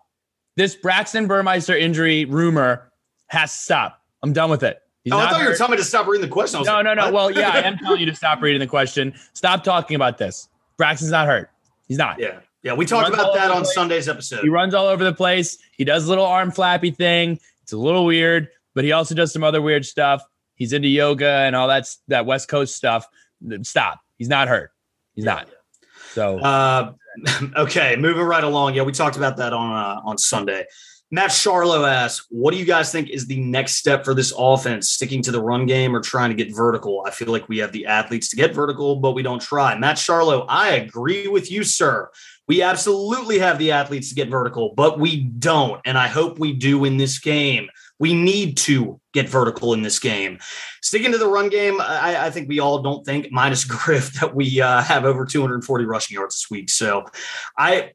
This Braxton Burmeister injury rumor has to stop. I'm done with it. He's Oh, I thought you were telling me to stop reading the question. No, like, no, no. what? Well, yeah, I [LAUGHS] am telling you to stop reading the question. Stop talking about this. Braxton's not hurt. He's not. yeah, yeah. We talked about that on. Sunday's episode. He runs all over the place. He does a little arm flappy thing. It's a little weird, but he also does some other weird stuff. He's into yoga and all that that West Coast stuff. Stop. He's not hurt. He's not. So Uh, [LAUGHS] okay, moving right along. Yeah, we talked about that on uh, on Sunday. Matt Charlo asks, "What do you guys think is the next step for this offense? Sticking to the run game or trying to get vertical? I feel like we have the athletes to get vertical, but we don't try." Matt Charlo, I agree with you, sir. We absolutely have the athletes to get vertical, but we don't, and I hope we do in this game. We need to get vertical in this game. Sticking to the run game, I, I think we all don't think, minus [LAUGHS] Griff, that we uh, have over 240 rushing yards this week. So I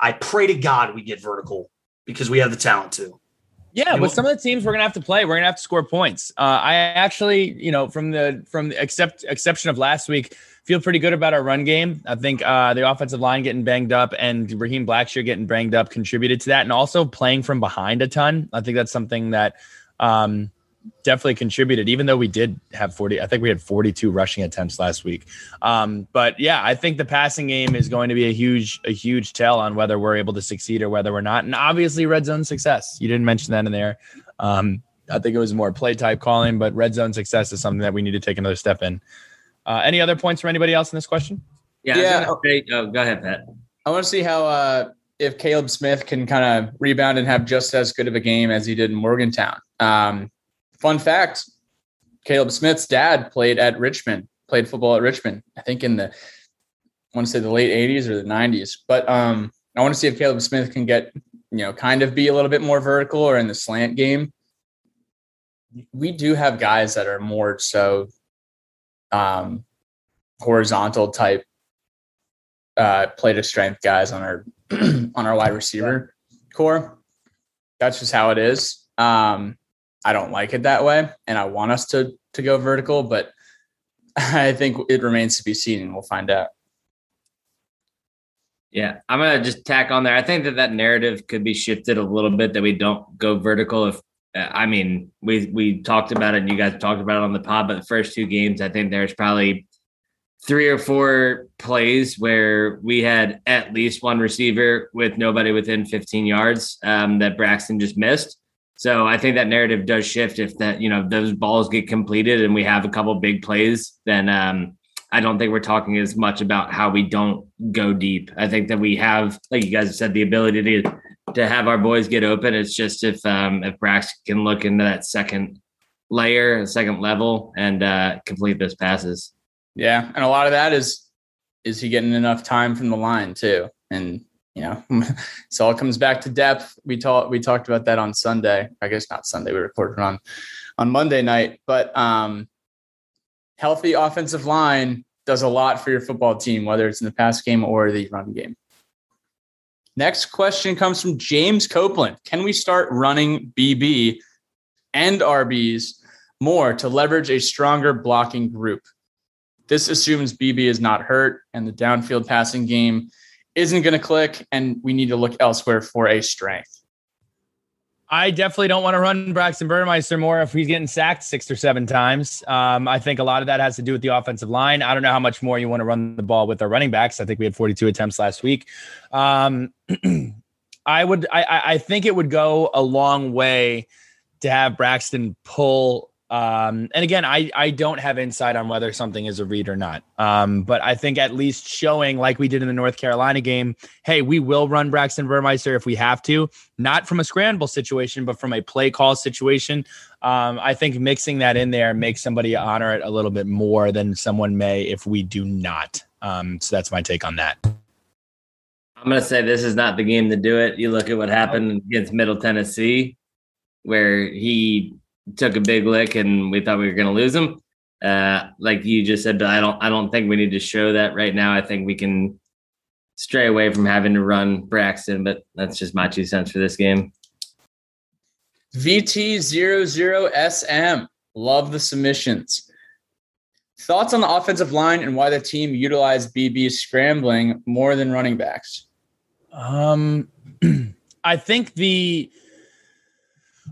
I pray to God we get vertical because we have the talent to. Yeah, with some of the teams we're gonna have to play, we're gonna have to score points. Uh, I actually, you know, from the from the except exception of last week, feel pretty good about our run game. I think uh, the offensive line getting banged up and Raheem Blackshear getting banged up contributed to that, and also playing from behind a ton. I think that's something that um, definitely contributed, even though we did have 40. I think we had 42 rushing attempts last week. Um, but yeah, I think the passing game is going to be a huge, a huge tell on whether we're able to succeed or whether we're not. And obviously, red zone success. You didn't mention that in there. Um, I think it was more play type calling, but red zone success is something that we need to take another step in. Uh, any other points from anybody else in this question? Yeah. yeah. Say, oh, go ahead, Pat. I want to see how uh, if Caleb Smith can kind of rebound and have just as good of a game as he did in Morgantown. Um, fun fact: Caleb Smith's dad played at Richmond, played football at Richmond. I think in the I want to say the late '80s or the '90s. But um, I want to see if Caleb Smith can get you know kind of be a little bit more vertical or in the slant game. We do have guys that are more so um, horizontal type uh, play to strength guys on our [CLEARS THROAT] on our wide receiver core. That's just how it is. Um, I don't like it that way, and I want us to to go vertical, but [LAUGHS] I think it remains to be seen, and we'll find out. Yeah, I'm gonna just tack on there. I think that that narrative could be shifted a little bit that we don't go vertical. If I mean, we we talked about it, and you guys talked about it on the pod, but the first two games, I think there's probably three or four plays where we had at least one receiver with nobody within 15 yards um, that Braxton just missed. So I think that narrative does shift if that you know those balls get completed and we have a couple big plays. Then um, I don't think we're talking as much about how we don't go deep. I think that we have, like you guys said, the ability to to have our boys get open. It's just if um, if Brax can look into that second layer, second level, and uh, complete those passes. Yeah, and a lot of that is is he getting enough time from the line too? And you know, [LAUGHS] so it comes back to depth. We talked we talked about that on Sunday. I guess not Sunday. We recorded on on Monday night, but um, healthy offensive line does a lot for your football team, whether it's in the pass game or the run game. Next question comes from James Copeland. Can we start running BB and RBs more to leverage a stronger blocking group? This assumes BB is not hurt and the downfield passing game isn't going to click, and we need to look elsewhere for a strength. I definitely don't want to run Braxton Burmeister more if he's getting sacked six or seven times. Um, I think a lot of that has to do with the offensive line. I don't know how much more you want to run the ball with our running backs. I think we had 42 attempts last week. Um, [CLEARS THROAT] I would, I, I think it would go a long way to have Braxton pull um, and again, I, I don't have insight on whether something is a read or not. Um, but I think at least showing, like we did in the North Carolina game, hey, we will run Braxton Burmeister if we have to, not from a scramble situation, but from a play call situation. Um, I think mixing that in there makes somebody honor it a little bit more than someone may if we do not. Um, so that's my take on that. I'm going to say this is not the game to do it. You look at what happened against Middle Tennessee, where he took a big lick and we thought we were going to lose him. Uh, like you just said, But I don't, I don't think we need to show that right now. I think we can stray away from having to run Braxton, but that's just my two cents for this game. VT00SM. Love the submissions. Thoughts on the offensive line and why the team utilized BB scrambling more than running backs? Um, [CLEARS THROAT] I think the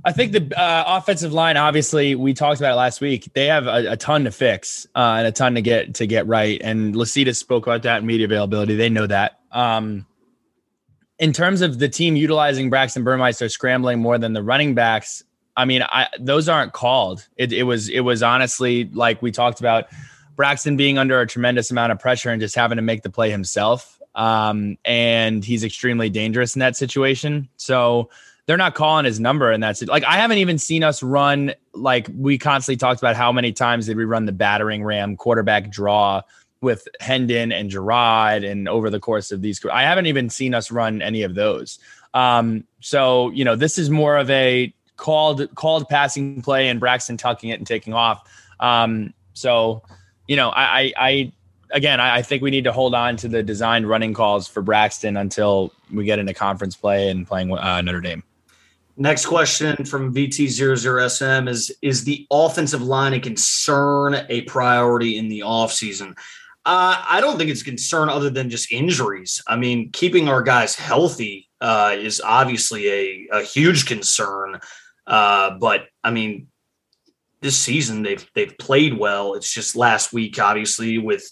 I think the uh, offensive line, obviously, we talked about it last week. They have a, a ton to fix uh, and a ton to get to get right. And Lecitus spoke about that in media availability. They know that. Um, in terms of the team utilizing Braxton Burmeister scrambling more than the running backs, I mean, I, those aren't called. It, it was it was honestly like we talked about Braxton being under a tremendous amount of pressure and just having to make the play himself. Um, and he's extremely dangerous in that situation. So they're not calling his number and that's it. Like I haven't even seen us run like we constantly talked about how many times did we run the battering ram quarterback draw with Hendon and Jerod and over the course of these I haven't even seen us run any of those. Um, so you know this is more of a called called passing play and Braxton tucking it and taking off. Um, so you know I I, I again, I, think we need to hold on to the designed running calls for Braxton until we get into conference play and playing uh, Notre Dame. Next question from VT00SM is Is the offensive line a concern, a priority in the offseason? Uh, I don't think it's a concern other than just injuries. I mean, keeping our guys healthy uh, is obviously a, a huge concern. Uh, but I mean, this season they've they've played well. It's just last week, obviously, with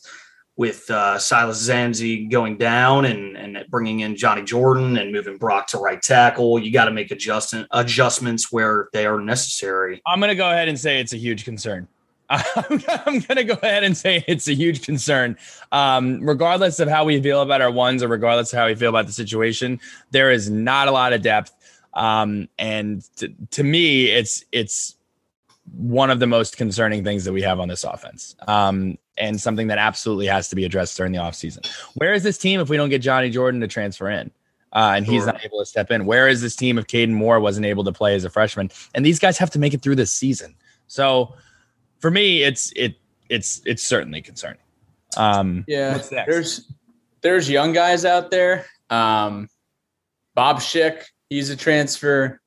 with uh, Silas Dzansi going down and and bringing in Johnny Jordan and moving Brock to right tackle. You got to make adjustment adjustments where they are necessary. I'm going to go ahead and say it's a huge concern. [LAUGHS] I'm, I'm going to go ahead and say it's a huge concern. Um, regardless of how we feel about our ones or regardless of how we feel about the situation, there is not a lot of depth. Um, and to, to me, it's it's one of the most concerning things that we have on this offense. Um, and something that absolutely has to be addressed during the offseason. Where is this team if we don't get Johnny Jordan to transfer in? Uh, and sure. he's not able to step in. Where is this team if Kaden Moore wasn't able to play as a freshman? And these guys have to make it through this season. So for me, it's it it's it's certainly concerning. Um, yeah, there's there's young guys out there. Um, Bob Schick, he's a transfer.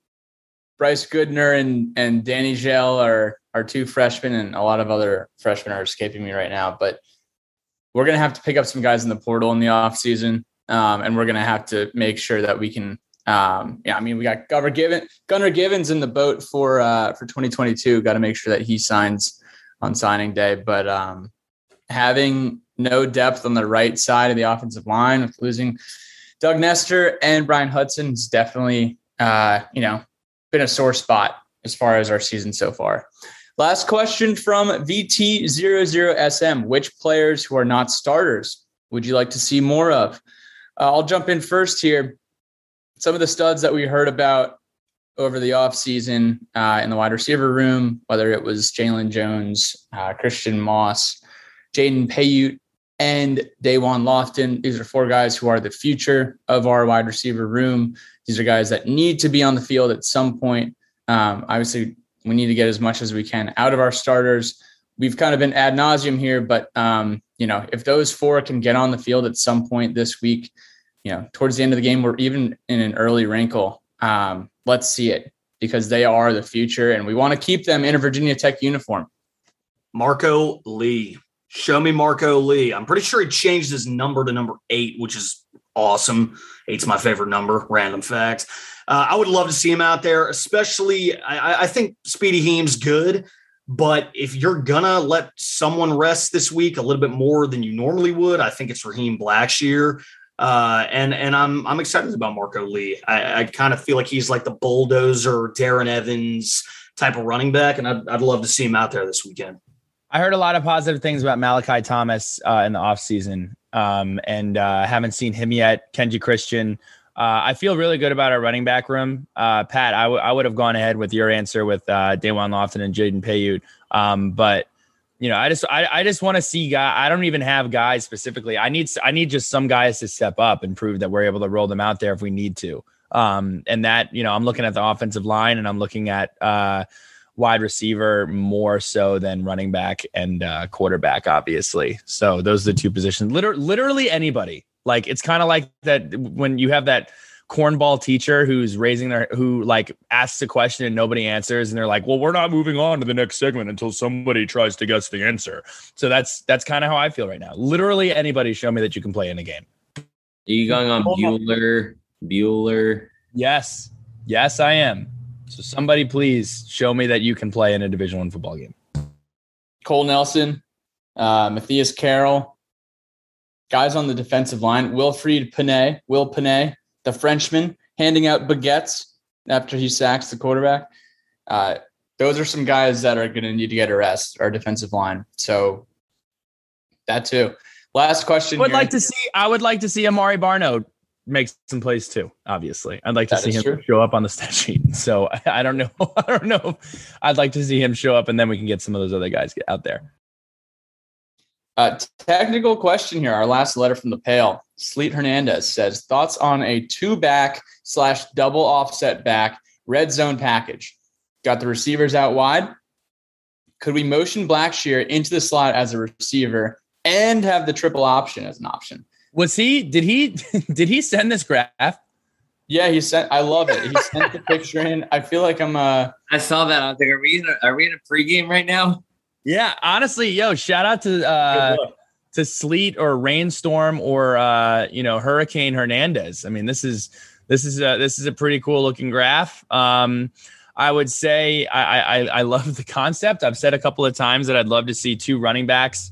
Bryce Goodner and and Danny Gel are are two freshmen, and a lot of other freshmen are escaping me right now. But we're gonna have to pick up some guys in the portal in the off season, um, and we're gonna have to make sure that we can. Um, yeah, I mean, we got Gunnar Given, Gunnar Givens in the boat for uh, for 2022. Got to make sure that he signs on signing day. But um, having no depth on the right side of the offensive line with losing Doug Nester and Bryan Hudson is definitely, uh, you know, been a sore spot as far as our season so far. Last question from VT00SM. Which players who are not starters would you like to see more of? Uh, I'll jump in first here. Some of the studs that we heard about over the offseason uh, in the wide receiver room, whether it was Jalen Jones, uh, Christian Moss, Jaden Payoute, and Da'Wain Lofton. These are four guys who are the future of our wide receiver room. These are guys that need to be on the field at some point. Um, obviously, we need to get as much as we can out of our starters. We've kind of been ad nauseum here, but um, you know, if those four can get on the field at some point this week, you know, towards the end of the game, we're even in an early wrinkle um, let's see it because they are the future and we want to keep them in a Virginia Tech uniform. Marco Lee. Show me Marco Lee. I'm pretty sure he changed his number to number eight, which is awesome. Eight's my favorite number. Random facts. Uh, I would love to see him out there, especially. I, I think Speedy Heem's good, but if you're gonna let someone rest this week a little bit more than you normally would, I think it's Raheem Blackshear. Uh, and and I'm I'm excited about Marco Lee. I, I kind of feel like he's like the bulldozer Darren Evans type of running back, and I'd, I'd love to see him out there this weekend. I heard a lot of positive things about Malachi Thomas uh, in the offseason, um, and uh, haven't seen him yet. Kenji Christian. Uh, I feel really good about our running back room. Uh, Pat, I, w- I would have gone ahead with your answer with uh, Da'Wain Lofton and Jaden Payoute. Um, but you know, I just I, I just want to see guy. I don't even have guys specifically. I need I need just some guys to step up and prove that we're able to roll them out there if we need to. Um, and that you know, I'm looking at the offensive line and I'm looking at uh, wide receiver more so than running back and uh, quarterback, obviously. So those are the two positions. Literally, literally anybody. Like it's kind of like that when you have that cornball teacher who's raising their who like asks a question and nobody answers and they're like well we're not moving on to the next segment until somebody tries to guess the answer. So that's that's kind of how i feel right now. Literally anybody show me that you can play in a game. Are you going on. Bueller bueller? Yes. Yes i am so somebody please show me that you can play in a division one football game cole nelson uh, matthias carroll guys on the defensive line wilfried Pene, will Pene, the Frenchman handing out baguettes after he sacks the quarterback. Uh, those are some guys that are going to need to get a rest, our defensive line. So that too. Last question. I would here. like to see. I would like to see Amari Barno make some plays too. Obviously, I'd like to that see him true. show up on the stat sheet. [LAUGHS] So I, I don't know. [LAUGHS] I don't know. I'd like to see him show up, and then we can get some of those other guys out there. Uh, technical question here. Our last letter from the Pail. Sleet Hernandez says thoughts on a two back slash double offset back red zone package. Got the receivers out wide. Could we motion Blackshear into the slot as a receiver and have the triple option as an option? Was he? Did he? [LAUGHS] Did he send this graph? Yeah, he sent. I love it. He sent the picture in. I feel like I'm. Uh, I saw that. I was like, are we in a, are we in a pregame right now? Yeah, honestly, yo, shout out to uh to sleet or rainstorm or uh, you know, Hurricane Hernandez. I mean, this is this is a this is a pretty cool looking graph. Um I would say I, I I love the concept. I've said a couple of times that I'd love to see two running backs.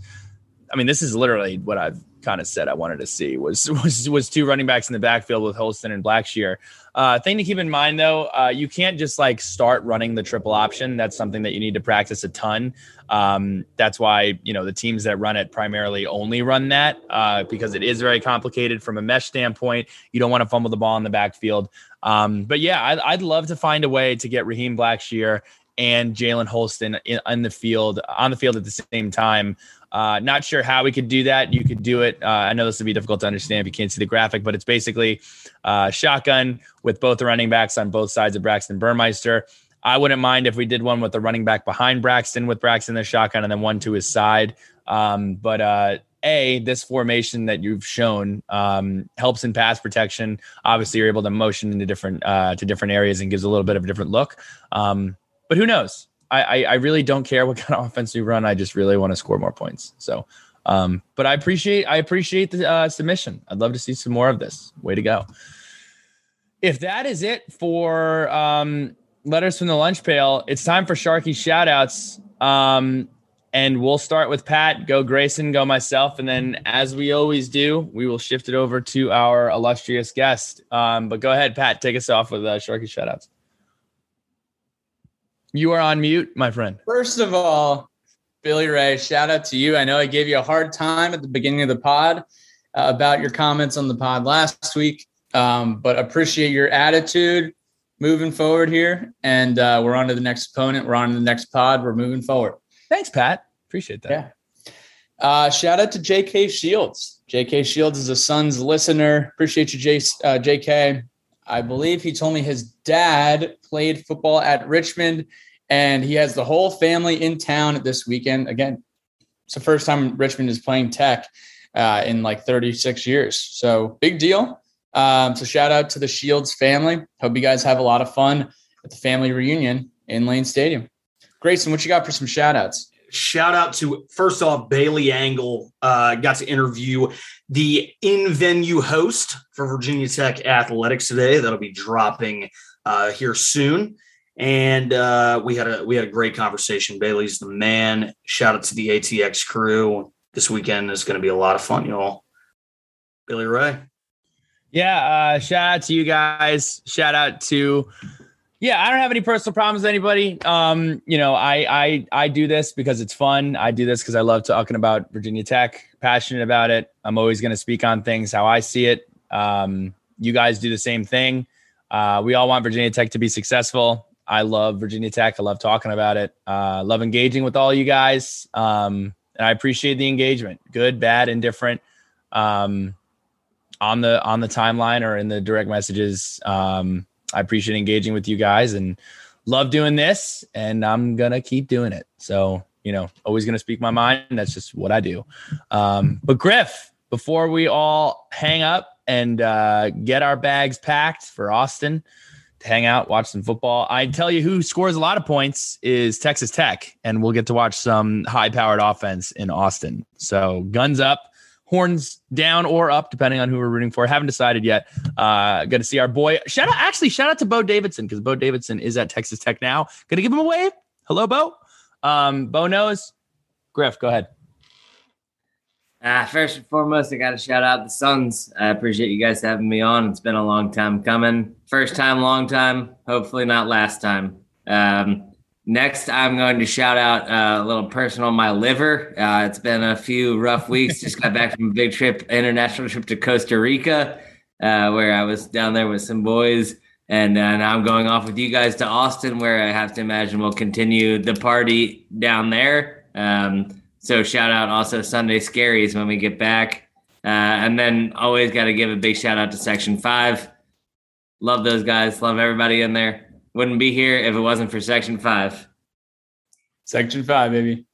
I mean, this is literally what I've kind of said I wanted to see was [LAUGHS] was was two running backs in the backfield with Holston and Blackshear. Uh, thing to keep in mind though, uh, you can't just like start running the triple option. That's something that you need to practice a ton. Um, that's why you know the teams that run it primarily only run that uh, because it is very complicated from a mesh standpoint. You don't want to fumble the ball in the backfield. Um, but yeah, I'd, I'd love to find a way to get Raheem Blackshear and Jalen Holston in, in, the field on the field at the same time. Uh, not sure how we could do that. You could do it. Uh, I know this would be difficult to understand if you can't see the graphic, but it's basically uh, shotgun with both the running backs on both sides of Braxton Burmeister. I wouldn't mind if we did one with the running back behind Braxton with Braxton the shotgun and then one to his side. Um, but uh, a this formation that you've shown um, helps in pass protection. Obviously, you're able to motion into different uh, to different areas and gives a little bit of a different look. Um, but who knows? I, I, really don't care what [LAUGHS] kind of offense we run. I just really want to score more points. So, um, but I appreciate I appreciate the uh, submission. I'd love to see some more of this. Way to go! If that is it for um, letters from the lunch pail, it's time for Sharky shoutouts. Um, and we'll start with Pat, go Grayson, go myself, and then as we always do, we will shift it over to our illustrious guest. Um, but go ahead, Pat, take us off with uh, Sharky shoutouts. You are on mute, my friend. First of all, Billy Ray, shout out to you. I know I gave you a hard time at the beginning of the pod uh, about your comments on the pod last week, um, but appreciate your attitude moving forward here. And uh, we're on to the next opponent. We're on to the next pod. We're moving forward. Thanks, Pat. Appreciate that. Yeah. Uh, shout out to JK Shields. JK Shields is a Suns listener. Appreciate you, J, uh, JK. I believe he told me his dad played football at Richmond and he has the whole family in town this weekend. Again, it's the first time Richmond is playing tech uh, in like 36 years. So big deal. Um, so shout out to the Shields family. Hope you guys have a lot of fun at the family reunion in Lane Stadium. Grayson, what you got for some shout outs? Shout out to first off Bailey Angle. Uh, got to interview the in venue host for Virginia Tech Athletics today. That'll be dropping uh, here soon. And uh, we had a we had a great conversation. Bailey's the man. Shout out to the ATX crew. This weekend is going to be a lot of fun, y'all. Billy Ray. Yeah, uh, shout out to you guys. Shout out to yeah, I don't have any personal problems with anybody. Um, you know, I I I do this because it's fun. I do this because I love talking about Virginia Tech, passionate about it. I'm always going to speak on things how I see it. Um, you guys do the same thing. Uh, we all want Virginia Tech to be successful. I love Virginia Tech. I love talking about it. Uh, love engaging with all you guys. Um, and I appreciate the engagement, good, bad, indifferent, um, on the on the timeline or in the direct messages. Um, I appreciate engaging with you guys and love doing this, and I'm gonna keep doing it. So you know, always gonna speak my mind. That's just what I do. Um, but Griff, before we all hang up and uh, get our bags packed for Austin hang out, watch some football, I tell you who scores a lot of points is Texas Tech, and we'll get to watch some high-powered offense in Austin. So guns up horns down or up, depending on who we're rooting for. Haven't decided yet. Uh, to see our boy. Shout out, actually, shout out to Bo Davidson because Bo Davidson is at Texas Tech now. To give him a wave. Hello, Bo. Um, Bo knows. Griff, go ahead. Uh, first and foremost, I got to shout out the Suns. I appreciate you guys having me on. It's been a long time coming. First time, long time. Hopefully, not last time. Um, Next, I'm going to shout out uh, a little personal my liver. Uh, it's been a few rough weeks. Just got back from a big trip, international trip to Costa Rica, uh, where I was down there with some boys. And uh, now I'm going off with you guys to Austin, where I have to imagine we'll continue the party down there. Um, so shout out also Sunday Scaries when we get back. Uh, and then always got to give a big shout out to Section 5. Love those guys. Love everybody in there wouldn't be here if it wasn't for Section 5. Section 5, baby.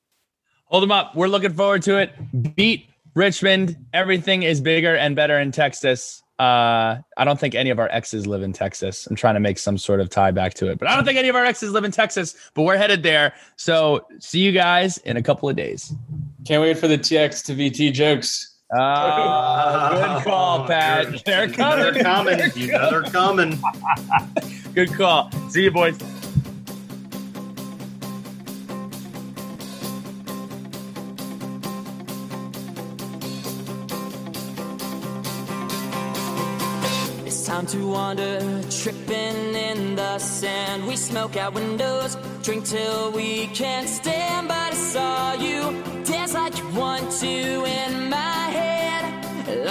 Hold them up. We're looking forward to it. Beat Richmond. Everything is bigger and better in Texas. Uh, I don't think any of our exes live in Texas. I'm trying to make some sort of tie back to it, but I don't think any of our exes live in Texas, but we're headed there. So see you guys in a couple of days. Can't wait for the TX to VT jokes. Ah, [LAUGHS] good call, oh, Pat. [LAUGHS] They're coming. They're coming. They're you know they're coming. [LAUGHS] good call. See you, boys. It's Time to wander, tripping in the sand. We smoke out windows, drink till we can't stand. But I saw you dance like you want to in my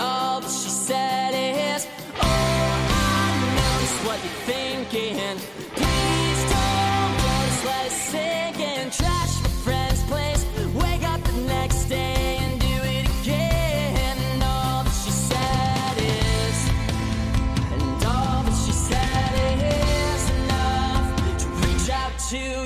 all that she said is, Oh, I know just what you're thinking. Please don't go, just let it sink in. Trash my friend's place, wake up the next day and do it again. And all that she said is. And all that she said is enough to reach out to